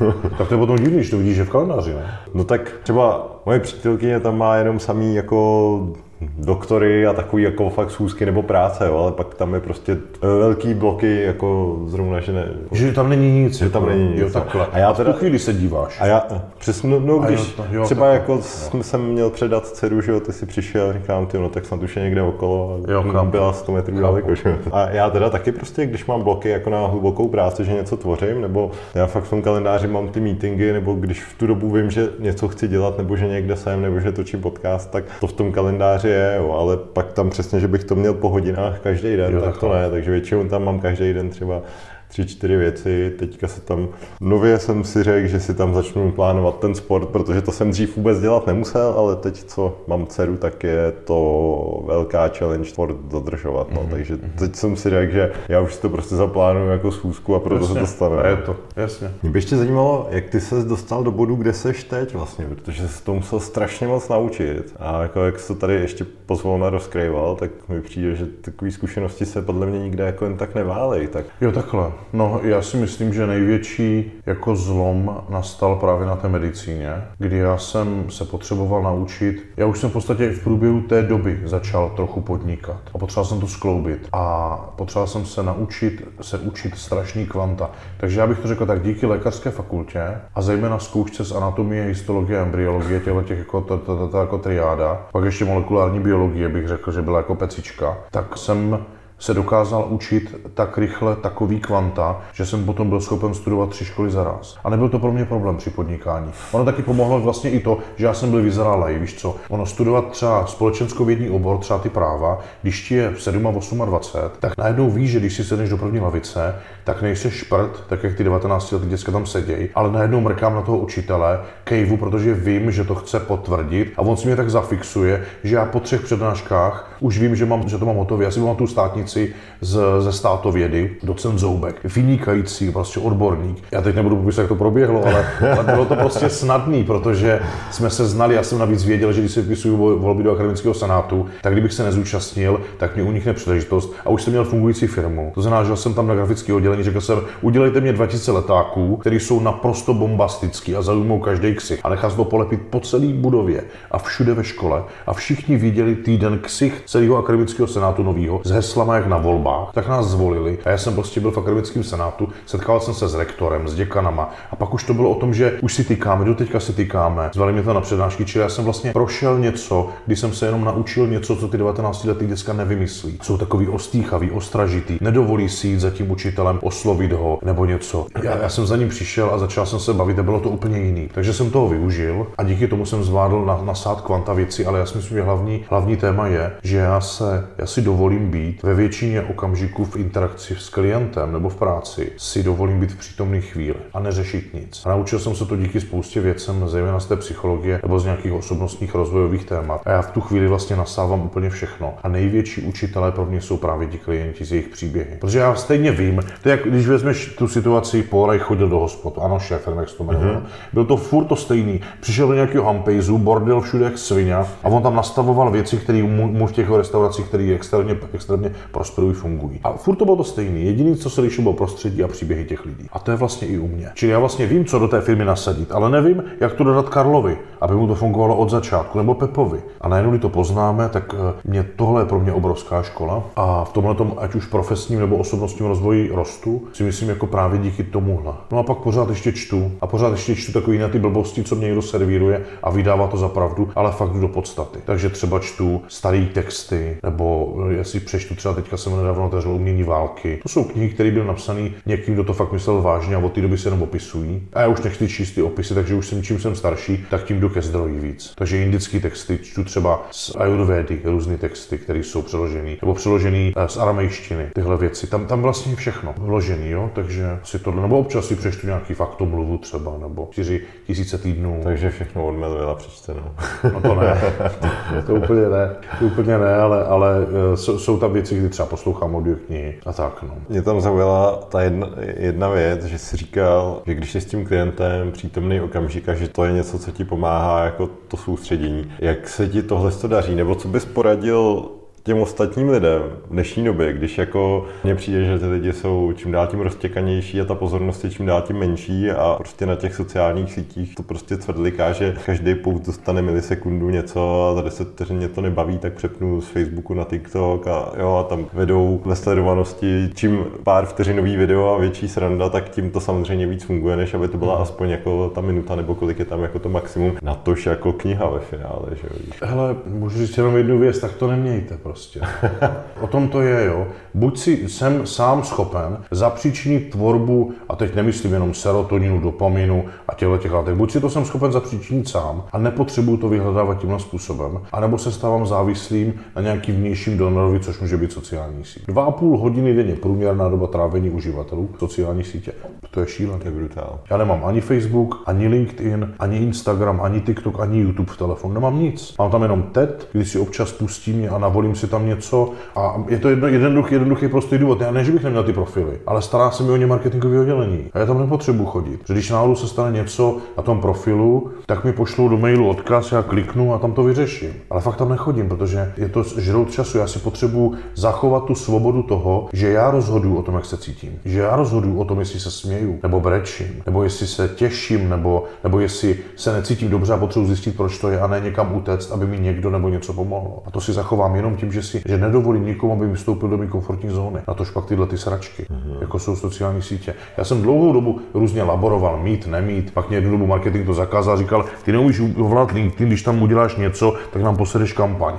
jo. tak to je potom divný, když to vidíš, že v kalendáři, ne? No tak třeba moje přítelkyně tam má jenom samý jako doktory a takový jako fakt schůzky nebo práce, jo, ale pak tam je prostě e, velký bloky, jako zrovna, že ne. Že tam není nic. Že tam jako, není nic. Jo, takhle. A já teda, a v tu chvíli se díváš. A já, přesně, no, no když jo, to, jo, třeba takhle. jako jo. jsem měl předat dceru, že jo, ty si přišel, říkám, ty, no tak snad už je někde okolo, a jo, byla 100 metrů daleko, že A já teda taky prostě, když mám bloky jako na hlubokou práci, že něco tvořím, nebo já fakt v tom kalendáři mám ty meetingy, nebo když v tu dobu vím, že něco chci dělat, nebo že někde jsem, nebo že točím podcast, tak to v tom kalendáři je, jo, ale pak tam přesně, že bych to měl po hodinách každý den, jo, tak to. ne, takže většinou tam mám každý den třeba tři, čtyři věci. Teďka se tam, nově jsem si řekl, že si tam začnu plánovat ten sport, protože to jsem dřív vůbec dělat nemusel, ale teď, co mám dceru, tak je to velká challenge sport dodržovat. No. Mm-hmm. Takže mhm. teď jsem si řekl, že já už si to prostě zaplánuju jako schůzku a proto jasně, se to stane. Je to, jasně. Mě by ještě zajímalo, jak ty ses dostal do bodu, kde seš teď vlastně, protože se to musel strašně moc naučit a jako jak se to tady ještě pozvolna rozkrýval, tak mi přijde, že takové zkušenosti se podle mě nikde jako jen tak neválej. Tak... Jo, takhle. No, já si myslím, že největší jako zlom nastal právě na té medicíně, kdy já jsem se potřeboval naučit, já už jsem v podstatě v průběhu té doby začal trochu podnikat a potřeboval jsem to skloubit a potřeboval jsem se naučit se učit strašný kvanta. Takže já bych to řekl tak, díky lékařské fakultě a zejména zkoušce z anatomie, histologie embryologie, těchto těch jako, to, to, to, to, jako triáda, pak ještě molekulární biologie bych řekl, že byla jako pecička, tak jsem se dokázal učit tak rychle takový kvanta, že jsem potom byl schopen studovat tři školy za raz. A nebyl to pro mě problém při podnikání. Ono taky pomohlo vlastně i to, že já jsem byl vyzrálej, víš co. Ono studovat třeba společenskovědní obor, třeba ty práva, když ti je 7 a 28, tak najednou víš, že když si sedneš do první lavice, tak nejsi šprt, tak jak ty 19 letý děcka tam sedějí, ale najednou mrkám na toho učitele, kejvu, protože vím, že to chce potvrdit a on si mě tak zafixuje, že já po třech přednáškách už vím, že, mám, že to mám hotové. Já si mám tu státnici z, ze státovědy, docent Zoubek, vynikající prostě odborník. Já teď nebudu popisovat, jak to proběhlo, ale, ale bylo to prostě snadný, protože jsme se znali, já jsem navíc věděl, že když se vypisuju volby do akademického senátu, tak kdybych se nezúčastnil, tak mě unikne příležitost a už jsem měl fungující firmu. To znamená, že jsem tam na grafické oddělení, řekl jsem, udělejte mě 2000 letáků, které jsou naprosto bombastický a zaujmou každý ksich a nechal to polepit po celé budově a všude ve škole. A všichni viděli týden ksich celého akademického senátu nového s heslama jak na volbách, tak nás zvolili. A já jsem prostě byl v akademickém senátu, setkal jsem se s rektorem, s děkanama. A pak už to bylo o tom, že už si týkáme, do teďka si týkáme, zvali mě to na přednášky, čili já jsem vlastně prošel něco, kdy jsem se jenom naučil něco, co ty 19 letý děcka nevymyslí. Jsou takový ostýchavý, ostražitý, nedovolí si jít za tím učitelem, oslovit ho nebo něco. Já, já jsem za ním přišel a začal jsem se bavit a bylo to úplně jiný. Takže jsem toho využil a díky tomu jsem zvládl na, nasát kvanta věci, ale já si myslím, že hlavní, hlavní téma je, že já, se, já si dovolím být ve většině okamžiků v interakci s klientem nebo v práci si dovolím být v přítomné chvíli a neřešit nic. A naučil jsem se to díky spoustě věcem, zejména z té psychologie nebo z nějakých osobnostních rozvojových témat. A já v tu chvíli vlastně nasávám úplně všechno. A největší učitelé pro mě jsou právě ti klienti z jejich příběhy. Protože já stejně vím, to je jak když vezmeš tu situaci, Poraj chodil do hospod, ano, šéf, jak se to jmenuje. Mm-hmm. Byl to furt to stejný. Přišel do nějakého hampejzu, bordel všude jak svině a on tam nastavoval věci, které mu, mu v těch restauracích, které extrémně, extrémně prosperují, fungují. A furt to bylo to stejné. Jediný, co se lišilo, bylo prostředí a příběhy těch lidí. A to je vlastně i u mě. Čili já vlastně vím, co do té firmy nasadit, ale nevím, jak to dodat Karlovi, aby mu to fungovalo od začátku, nebo Pepovi. A najednou, to poznáme, tak eh, mě tohle je pro mě obrovská škola. A v tomhle tom, ať už profesním nebo osobnostním rozvoji rostu, si myslím jako právě díky tomuhle. No a pak pořád ještě čtu a pořád ještě čtu takový na ty blbosti, co mě někdo servíruje a vydává to za pravdu, ale fakt jdu do podstaty. Takže třeba čtu staré texty, nebo eh, jestli přečtu třeba teďka jsem nedávno otevřel umění války. To jsou knihy, které byly napsané někým, kdo to fakt myslel vážně a od té doby se jenom opisují. A já už nechci číst ty opisy, takže už jsem čím jsem starší, tak tím jdu ke zdroji víc. Takže indické texty čtu třeba z Ayurvedy, různé texty, které jsou přeložené, nebo přeložené eh, z aramejštiny, tyhle věci. Tam, tam vlastně všechno vložený, jo, takže si to, nebo občas si přečtu nějaký faktomluvu třeba, nebo čtyři tisíce týdnů. Takže všechno od Melvilla přečteno. No to ne, to úplně ne, to úplně ne, ale, ale eh, jsou, jsou tam věci, kdy třeba poslouchám audioknihy a tak. No. Mě tam zaujala ta jedna, jedna věc, že jsi říkal, že když jsi s tím klientem přítomný okamžik a že to je něco, co ti pomáhá jako to soustředění. Jak se ti tohle daří? Nebo co bys poradil těm ostatním lidem v dnešní době, když jako mně přijde, že ty lidi jsou čím dál tím roztěkanější a ta pozornost je čím dál tím menší a prostě na těch sociálních sítích to prostě tvrdliká, že každý post dostane milisekundu něco a za 10 vteřin mě to nebaví, tak přepnu z Facebooku na TikTok a jo a tam vedou ve sledovanosti čím pár vteřinový video a větší sranda, tak tím to samozřejmě víc funguje, než aby to byla mm. aspoň jako ta minuta nebo kolik je tam jako to maximum. Na tož jako kniha ve finále, že jo. Hele, můžu říct jenom jednu věc, tak to nemějte prostě. O tom to je, jo. Buď si jsem sám schopen zapříčinit tvorbu, a teď nemyslím jenom serotoninu, dopaminu a těchto těch látek, buď si to jsem schopen zapříčinit sám a nepotřebuju to vyhledávat tímhle způsobem, anebo se stávám závislým na nějakým vnějším donorovi, což může být sociální síť. Dva a půl hodiny denně průměrná doba trávení uživatelů sociální sítě. To je šílené. To je brutál. Já nemám ani Facebook, ani LinkedIn, ani Instagram, ani TikTok, ani YouTube v telefonu. Nemám nic. Mám tam jenom TED, když si občas pustím a navolím si tam něco a je to jedno, jednoduchý, jednoduchý prostý důvod. Já ne, že bych neměl ty profily, ale stará se mi o ně marketingové oddělení. A já tam nepotřebuji chodit. Že když náhodou se stane něco na tom profilu, tak mi pošlou do mailu odkaz, já kliknu a tam to vyřeším. Ale fakt tam nechodím, protože je to žrout času. Já si potřebuji zachovat tu svobodu toho, že já rozhoduju o tom, jak se cítím. Že já rozhoduju o tom, jestli se směju, nebo brečím, nebo jestli se těším, nebo, nebo jestli se necítím dobře a potřebuji zjistit, proč to je, a ne někam utéct, aby mi někdo nebo něco pomohlo. A to si zachovám jenom tím, že si že nedovolím nikomu, aby mi vstoupil do mé komfortní zóny. Na to pak tyhle ty sračky, mm-hmm. jako jsou sociální sítě. Já jsem dlouhou dobu různě laboroval, mít, nemít, pak mě jednu dobu marketing to zakázal, říkal, ty neumíš ovládat LinkedIn, když tam uděláš něco, tak nám posedeš kampaň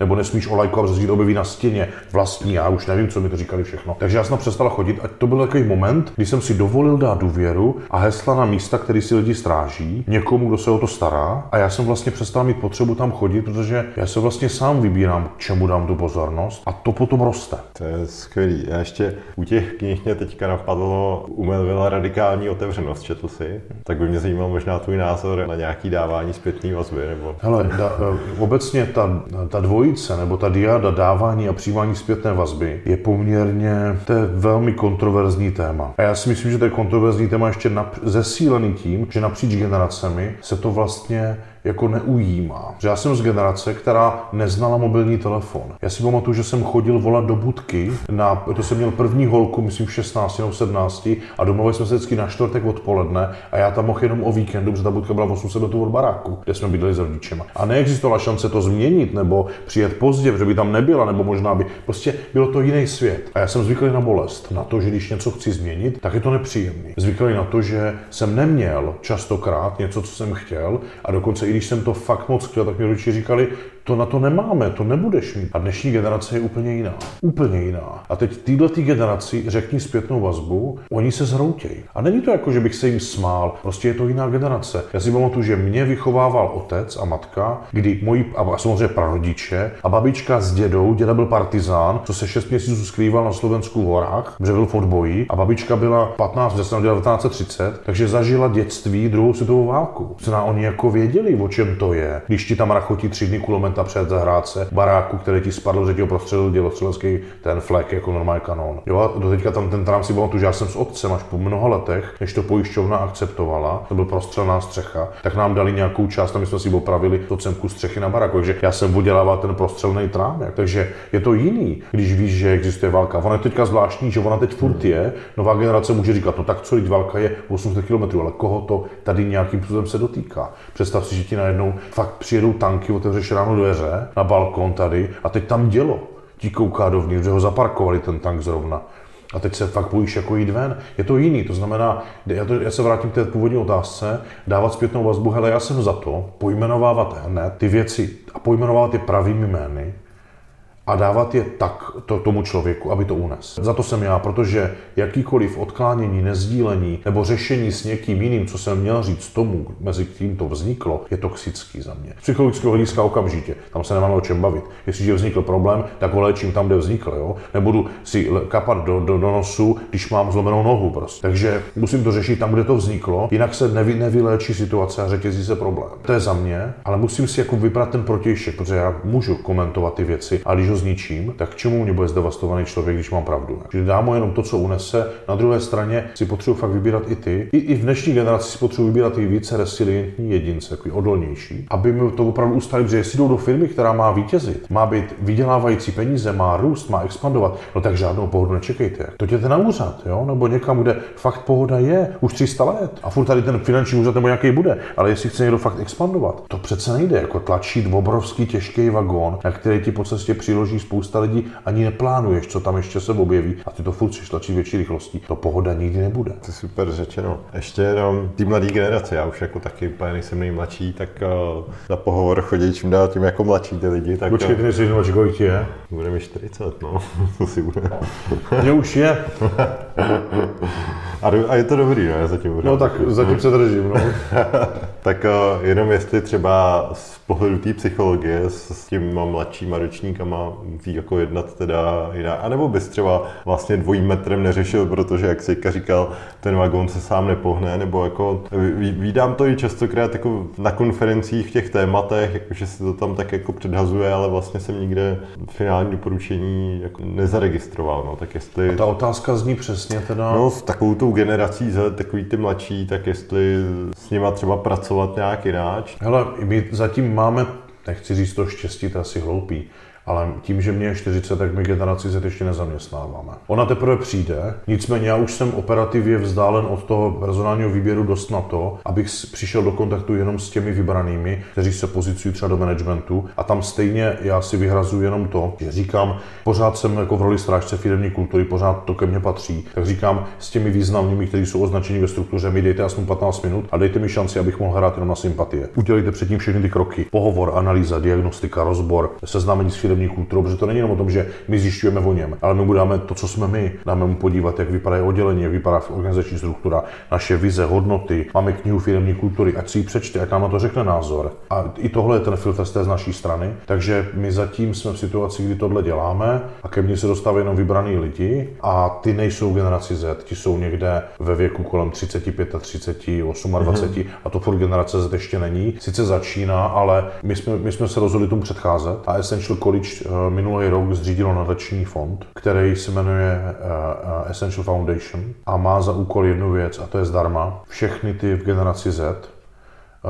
nebo nesmíš olajkovat, protože to objeví na stěně vlastní, já už nevím, co mi to říkali všechno. Takže já jsem přestal chodit a to byl takový moment, kdy jsem si dovolil dát důvěru a hesla na místa, který si lidi stráží, někomu, kdo se o to stará a já jsem vlastně přestal mít potřebu tam chodit, protože já se vlastně sám vybírám, čemu dám tu pozornost a to potom roste. To je skvělý. Já ještě u těch knih mě teďka napadlo u Melvilla radikální otevřenost, četl si, tak by mě zajímal možná tvůj názor na nějaký dávání zpětný vazby. Nebo... Hele, da, obecně ta, ta dvoj dvojice nebo ta diáda dávání a přijímání zpětné vazby je poměrně, to je velmi kontroverzní téma. A já si myslím, že to je kontroverzní téma ještě zesílený tím, že napříč generacemi se to vlastně jako neujímá. Já jsem z generace, která neznala mobilní telefon. Já si pamatuju, že jsem chodil volat do budky, na, to jsem měl první holku, myslím v 16 nebo 17, a domluvili jsme se vždycky na čtvrtek odpoledne a já tam mohl jenom o víkendu, protože ta budka byla 800 metrů od baráku, kde jsme bydleli s rodičema. A neexistovala šance to změnit nebo přijet pozdě, protože by tam nebyla, nebo možná by. Prostě bylo to jiný svět. A já jsem zvyklý na bolest, na to, že když něco chci změnit, tak je to nepříjemný. Zvyklý na to, že jsem neměl častokrát něco, co jsem chtěl, a dokonce i když jsem to fakt moc chtěl, tak mi rodiče říkali, To na to nemáme, to nebudeš mít. A dnešní generace je úplně jiná. Úplně jiná. A teď týhle tý generaci řekni zpětnou vazbu, oni se zhroutějí. A není to jako, že bych se jim smál, prostě je to jiná generace. Já si pamatuju, že mě vychovával otec a matka, kdy moji, a samozřejmě prarodiče, a babička s dědou, děda byl partizán, co se 6 měsíců skrýval na Slovensku v horách, protože byl v odboji, a babička byla 15, 1930, takže zažila dětství druhou světovou válku. Co na oni jako věděli, o čem to je, když ti tam rachotí tři dny kulometa před zahrádce baráku, který ti spadl, že ti ho dělostřelecký ten flek jako normální kanon. Jo, a do teďka tam ten trám si pamatuju, že já jsem s otcem až po mnoha letech, než to pojišťovna akceptovala, to byl prostřelná střecha, tak nám dali nějakou část a my jsme si opravili to cemku střechy na baráku. Takže já jsem udělával ten prostřelný trámek. Takže je to jiný, když víš, že existuje válka. Ona je teďka zvláštní, že ona teď furt je. Nová generace může říkat, no tak co, teď válka je 800 km, ale koho to tady nějakým způsobem se dotýká. Představ si, že ti najednou fakt přijedou tanky, otevřeš ráno dveře na balkon tady a teď tam dělo. Ti kouká dovnitř, že ho zaparkovali ten tank zrovna. A teď se fakt bojíš jako jít ven. Je to jiný, to znamená, já, to, já se vrátím k té původní otázce, dávat zpětnou vazbu, hele, já jsem za to, pojmenovávat hned ty věci a pojmenovávat je pravými jmény, a dávat je tak to, tomu člověku, aby to unes. Za to jsem já, protože jakýkoliv odklánění, nezdílení nebo řešení s někým jiným, co jsem měl říct tomu, mezi kým to vzniklo, je toxický za mě. Z psychologického hlediska okamžitě, tam se nemáme o čem bavit. Jestliže vznikl problém, tak ho léčím tam, kde vznikl. Jo? Nebudu si kapat do, do, do nosu, když mám zlomenou nohu. Prostě. Takže musím to řešit tam, kde to vzniklo, jinak se nevy, nevyléčí situace a řetězí se problém. To je za mě, ale musím si jako vybrat ten protějšek, protože já můžu komentovat ty věci, ale když ho zničím, tak k čemu mě bude zdevastovaný člověk, když mám pravdu? Že dám mu jenom to, co unese. Na druhé straně si potřebuji fakt vybírat i ty. I, i v dnešní generaci si potřebuji vybírat i více resilientní jedince, takový odolnější, aby mi to opravdu ustali, protože jestli jdou do firmy, která má vítězit, má být vydělávající peníze, má růst, má expandovat, no tak žádnou pohodu nečekejte. To jděte na úřad, jo? nebo někam, kde fakt pohoda je už 300 let a furt tady ten finanční úřad nebo nějaký bude. Ale jestli chce někdo fakt expandovat, to přece nejde, jako tlačit obrovský těžký vagón, na který ti po cestě přiloží přiloží spousta lidí, ani neplánuješ, co tam ještě se objeví a ty to furt tlačí větší rychlostí. To pohoda nikdy nebude. To je super řečeno. Ještě jenom tý mladý generace, já už jako taky úplně nejsem nejmladší, tak uh, na pohovor chodí čím dál tím jako mladší ty lidi. Tak, Počkej, ty nejsi mladší, kolik ti je? Bude mi 40, no, to si bude. Mně už je. a, a, je to dobrý, no, já zatím No tak zatím se držím, no. tak uh, jenom jestli třeba z pohledu té psychologie s, s těma mladšíma ročníkama musí jako jednat teda jiná. A nebo bys třeba vlastně dvojím metrem neřešil, protože jak si říkal, ten vagón se sám nepohne, nebo jako vídám to i častokrát jako na konferencích v těch tématech, jako že se to tam tak jako předhazuje, ale vlastně jsem nikde finální doporučení jako nezaregistroval. No. Tak jestli... A ta otázka zní přesně teda... No, s takovou tou generací, za takový ty mladší, tak jestli s nima třeba pracovat nějak jináč. Hele, my zatím máme, nechci říct to štěstí, to asi hloupý, ale tím, že mě je 40, tak my generaci Z ještě nezaměstnáváme. Ona teprve přijde, nicméně já už jsem operativně vzdálen od toho personálního výběru dost na to, abych přišel do kontaktu jenom s těmi vybranými, kteří se pozicují třeba do managementu a tam stejně já si vyhrazuji jenom to, že říkám, pořád jsem jako v roli strážce firmní kultury, pořád to ke mně patří, tak říkám s těmi významnými, kteří jsou označeni ve struktuře, mi dejte aspoň 15 minut a dejte mi šanci, abych mohl hrát jenom na sympatie. Udělejte předtím všechny ty kroky. Pohovor, analýza, diagnostika, rozbor, seznámení s firmní kulturou, protože to není jenom o tom, že my zjišťujeme o něm, ale my mu dáme to, co jsme my. Dáme mu podívat, jak vypadá oddělení, jak vypadá organizační struktura, naše vize, hodnoty. Máme knihu firmní kultury, ať si ji přečte, ať nám na to řekne názor. A i tohle je ten filtr z té z naší strany. Takže my zatím jsme v situaci, kdy tohle děláme a ke mně se dostávají jenom vybraný lidi a ty nejsou generaci Z, ti jsou někde ve věku kolem 35, 30, 28 mm-hmm. a to furt generace Z ještě není. Sice začíná, ale my jsme, my jsme se rozhodli tomu předcházet a Essential College Eh, minulý rok zřídilo nadační fond, který se jmenuje eh, eh, Essential Foundation a má za úkol jednu věc a to je zdarma. Všechny ty v generaci Z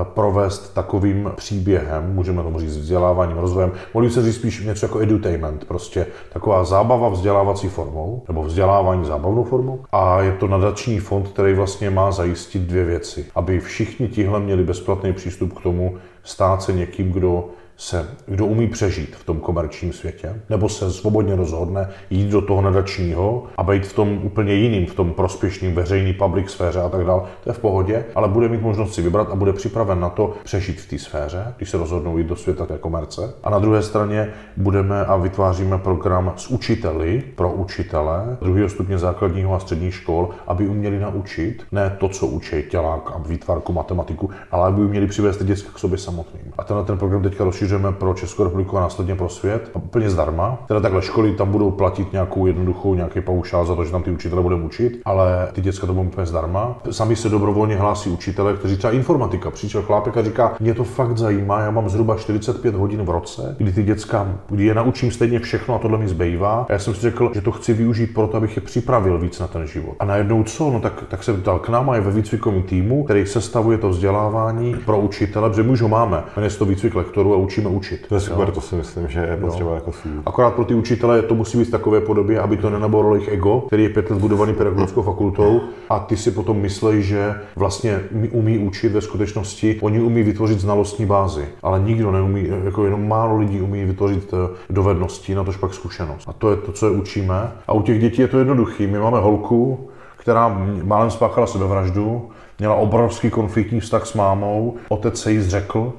provést takovým příběhem, můžeme tomu říct vzděláváním, rozvojem, mohli se říct spíš něco jako edutainment, prostě taková zábava vzdělávací formou, nebo vzdělávání zábavnou formou. A je to nadační fond, který vlastně má zajistit dvě věci. Aby všichni tihle měli bezplatný přístup k tomu stát se někým, kdo se, kdo umí přežít v tom komerčním světě, nebo se svobodně rozhodne jít do toho nadačního a být v tom úplně jiným, v tom prospěšným veřejný public sféře a tak dále, to je v pohodě, ale bude mít možnost si vybrat a bude připraven na to přežít v té sféře, když se rozhodnou jít do světa té komerce. A na druhé straně budeme a vytváříme program s učiteli pro učitele druhého stupně základního a středních škol, aby uměli naučit ne to, co učí tělák a výtvarku, matematiku, ale aby uměli přivést děti k sobě samotným. A tenhle ten program teďka rozšiřujeme pro Českou republiku a následně pro svět, úplně zdarma. Teda takhle školy tam budou platit nějakou jednoduchou, nějaký paušál za to, že tam ty učitele budeme učit, ale ty děcka to budou úplně zdarma. Sami se dobrovolně hlásí učitele, kteří třeba informatika. Přišel chlápek a říká, mě to fakt zajímá, já mám zhruba 45 hodin v roce, kdy ty děcka, kdy je naučím stejně všechno a tohle mi zbývá. A já jsem si řekl, že to chci využít proto, abych je připravil víc na ten život. A najednou co? No tak, tak se dal k nám a je ve výcvikovém týmu, který sestavuje to vzdělávání pro učitele, protože my už ho máme. Jmenuje to výcvik lektorů a učíme učit. To je super, jo? to si myslím, že je potřeba jako svůj. Akorát pro ty učitele to musí být v takové podobě, aby to nenaborilo jejich ego, který je pět let budovaný pedagogickou fakultou a ty si potom myslej, že vlastně umí učit ve skutečnosti, oni umí vytvořit znalostní bázi, ale nikdo neumí, jako jenom málo lidí umí vytvořit eh, dovednosti, na tož pak zkušenost. A to je to, co je učíme. A u těch dětí je to jednoduché. My máme holku, která málem spáchala sebevraždu, měla obrovský konfliktní vztah s mámou, otec se jí zřekl,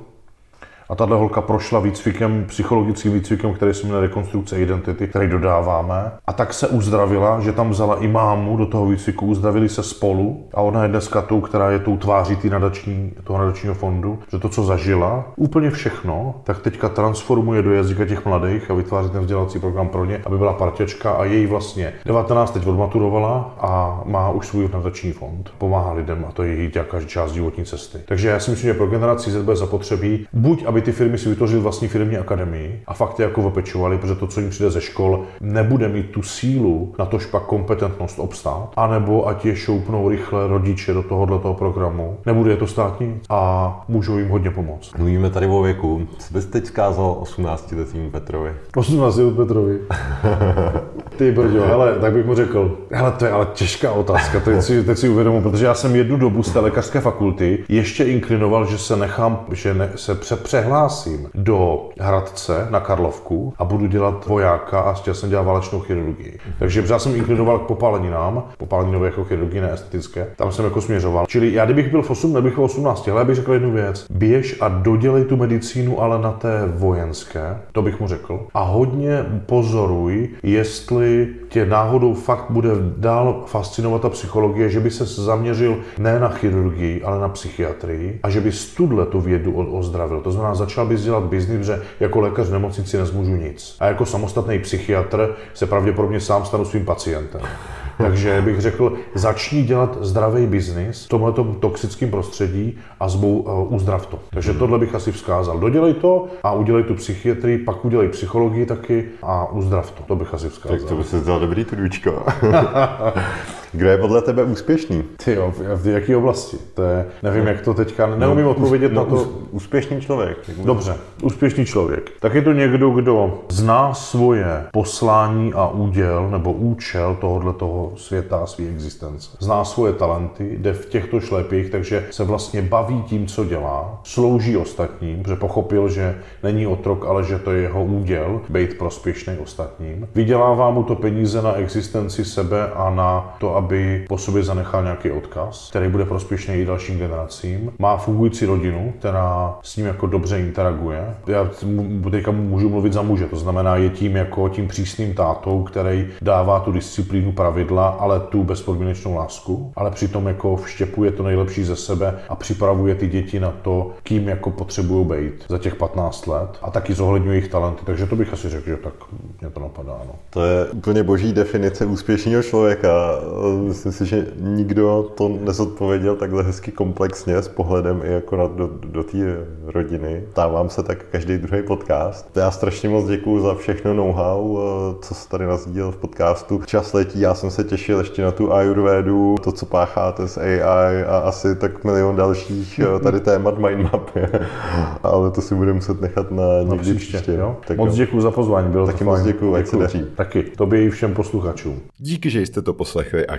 a tahle holka prošla výcvikem, psychologickým výcvikem, který se jmenuje rekonstrukce identity, který dodáváme. A tak se uzdravila, že tam vzala i mámu do toho výcviku, uzdravili se spolu. A ona je dneska tou, která je tou tváří nadační, toho nadačního fondu, že to, co zažila, úplně všechno, tak teďka transformuje do jazyka těch mladých a vytváří ten vzdělávací program pro ně, aby byla parťačka a její vlastně 19 teď odmaturovala a má už svůj nadační fond. Pomáhá lidem a to je její část životní cesty. Takže já si myslím, že pro generaci Z bude zapotřebí buď, aby aby ty firmy si vytvořily vlastní firmní akademii a fakt je jako opečovali, protože to, co jim přijde ze škol, nebude mít tu sílu na to špak kompetentnost obstát, anebo ať je šoupnou rychle rodiče do tohohle toho programu. Nebude je to státní a můžou jim hodně pomoct. Mluvíme tady o věku. Co bys teď zkázal 18 letým Petrovi? 18 let Petrovi. Ty brďo, hele, tak bych mu řekl, hele, to je ale těžká otázka, teď si, teď si uvědomu, protože já jsem jednu dobu z té lékařské fakulty ještě inklinoval, že se nechám, že ne, se pře, přehlásím do Hradce na Karlovku a budu dělat vojáka a chtěl jsem dělat válečnou chirurgii. Takže já jsem inklinoval k popáleninám, popáleninové jako chirurgie, ne estetické, tam jsem jako směřoval. Čili já kdybych byl v 8, nebych v 18, ale já bych řekl jednu věc. Běž a dodělej tu medicínu, ale na té vojenské, to bych mu řekl. A hodně pozoruj, jestli tě náhodou fakt bude dál fascinovat ta psychologie, že by se zaměřil ne na chirurgii, ale na psychiatrii a že by studle tu vědu ozdravil. To znamená, začal bys dělat biznis, že jako lékař v nemocnici nezmůžu nic. A jako samostatný psychiatr se pravděpodobně sám stanu svým pacientem. Takže bych řekl, začni dělat zdravý biznis v tomhle toxickém prostředí a zbou, uh, uzdrav to. Takže tohle bych asi vzkázal. Dodělej to a udělej tu psychiatrii, pak udělej psychologii taky a uzdrav to. To bych asi vzkázal. Tak to by se zdal dobrý tručko. Kdo je podle tebe úspěšný? Ty jo, v jaké oblasti? To je, nevím, jak to teďka, neumím no, odpovědět no, na to. Úspěšný člověk. Dobře, úspěšný člověk. Tak je to někdo, kdo zná svoje poslání a úděl nebo účel tohohle toho světa a své existence. Zná svoje talenty, jde v těchto šlepích, takže se vlastně baví tím, co dělá, slouží ostatním, protože pochopil, že není otrok, ale že to je jeho úděl, být prospěšný ostatním. Vydělává mu to peníze na existenci sebe a na to, aby po sobě zanechal nějaký odkaz, který bude prospěšný i dalším generacím. Má fungující rodinu, která s ním jako dobře interaguje. Já teďka můžu mluvit za muže, to znamená, je tím jako tím přísným tátou, který dává tu disciplínu pravidla, ale tu bezpodmínečnou lásku, ale přitom jako vštěpuje to nejlepší ze sebe a připravuje ty děti na to, kým jako potřebují být za těch 15 let a taky zohledňuje jejich talenty. Takže to bych asi řekl, že tak mě to napadá. No. To je úplně boží definice úspěšného člověka myslím si, že nikdo to nezodpověděl takhle hezky komplexně s pohledem i jako na, do, do té rodiny. Távám se tak každý druhý podcast. Já strašně moc děkuji za všechno know-how, eh, co se tady nazdíl v podcastu. Čas letí, já jsem se těšil ještě na tu Ayurvedu, to, co pácháte s AI a asi tak milion dalších eh, tady témat mindmap. Ale to si budeme muset nechat na někdy no, příště. příště. Jo? Tak moc děkuji za pozvání, bylo Taky to moc děkuji, ať se daří. Taky, tobě i všem posluchačům. Díky, že jste to poslechli až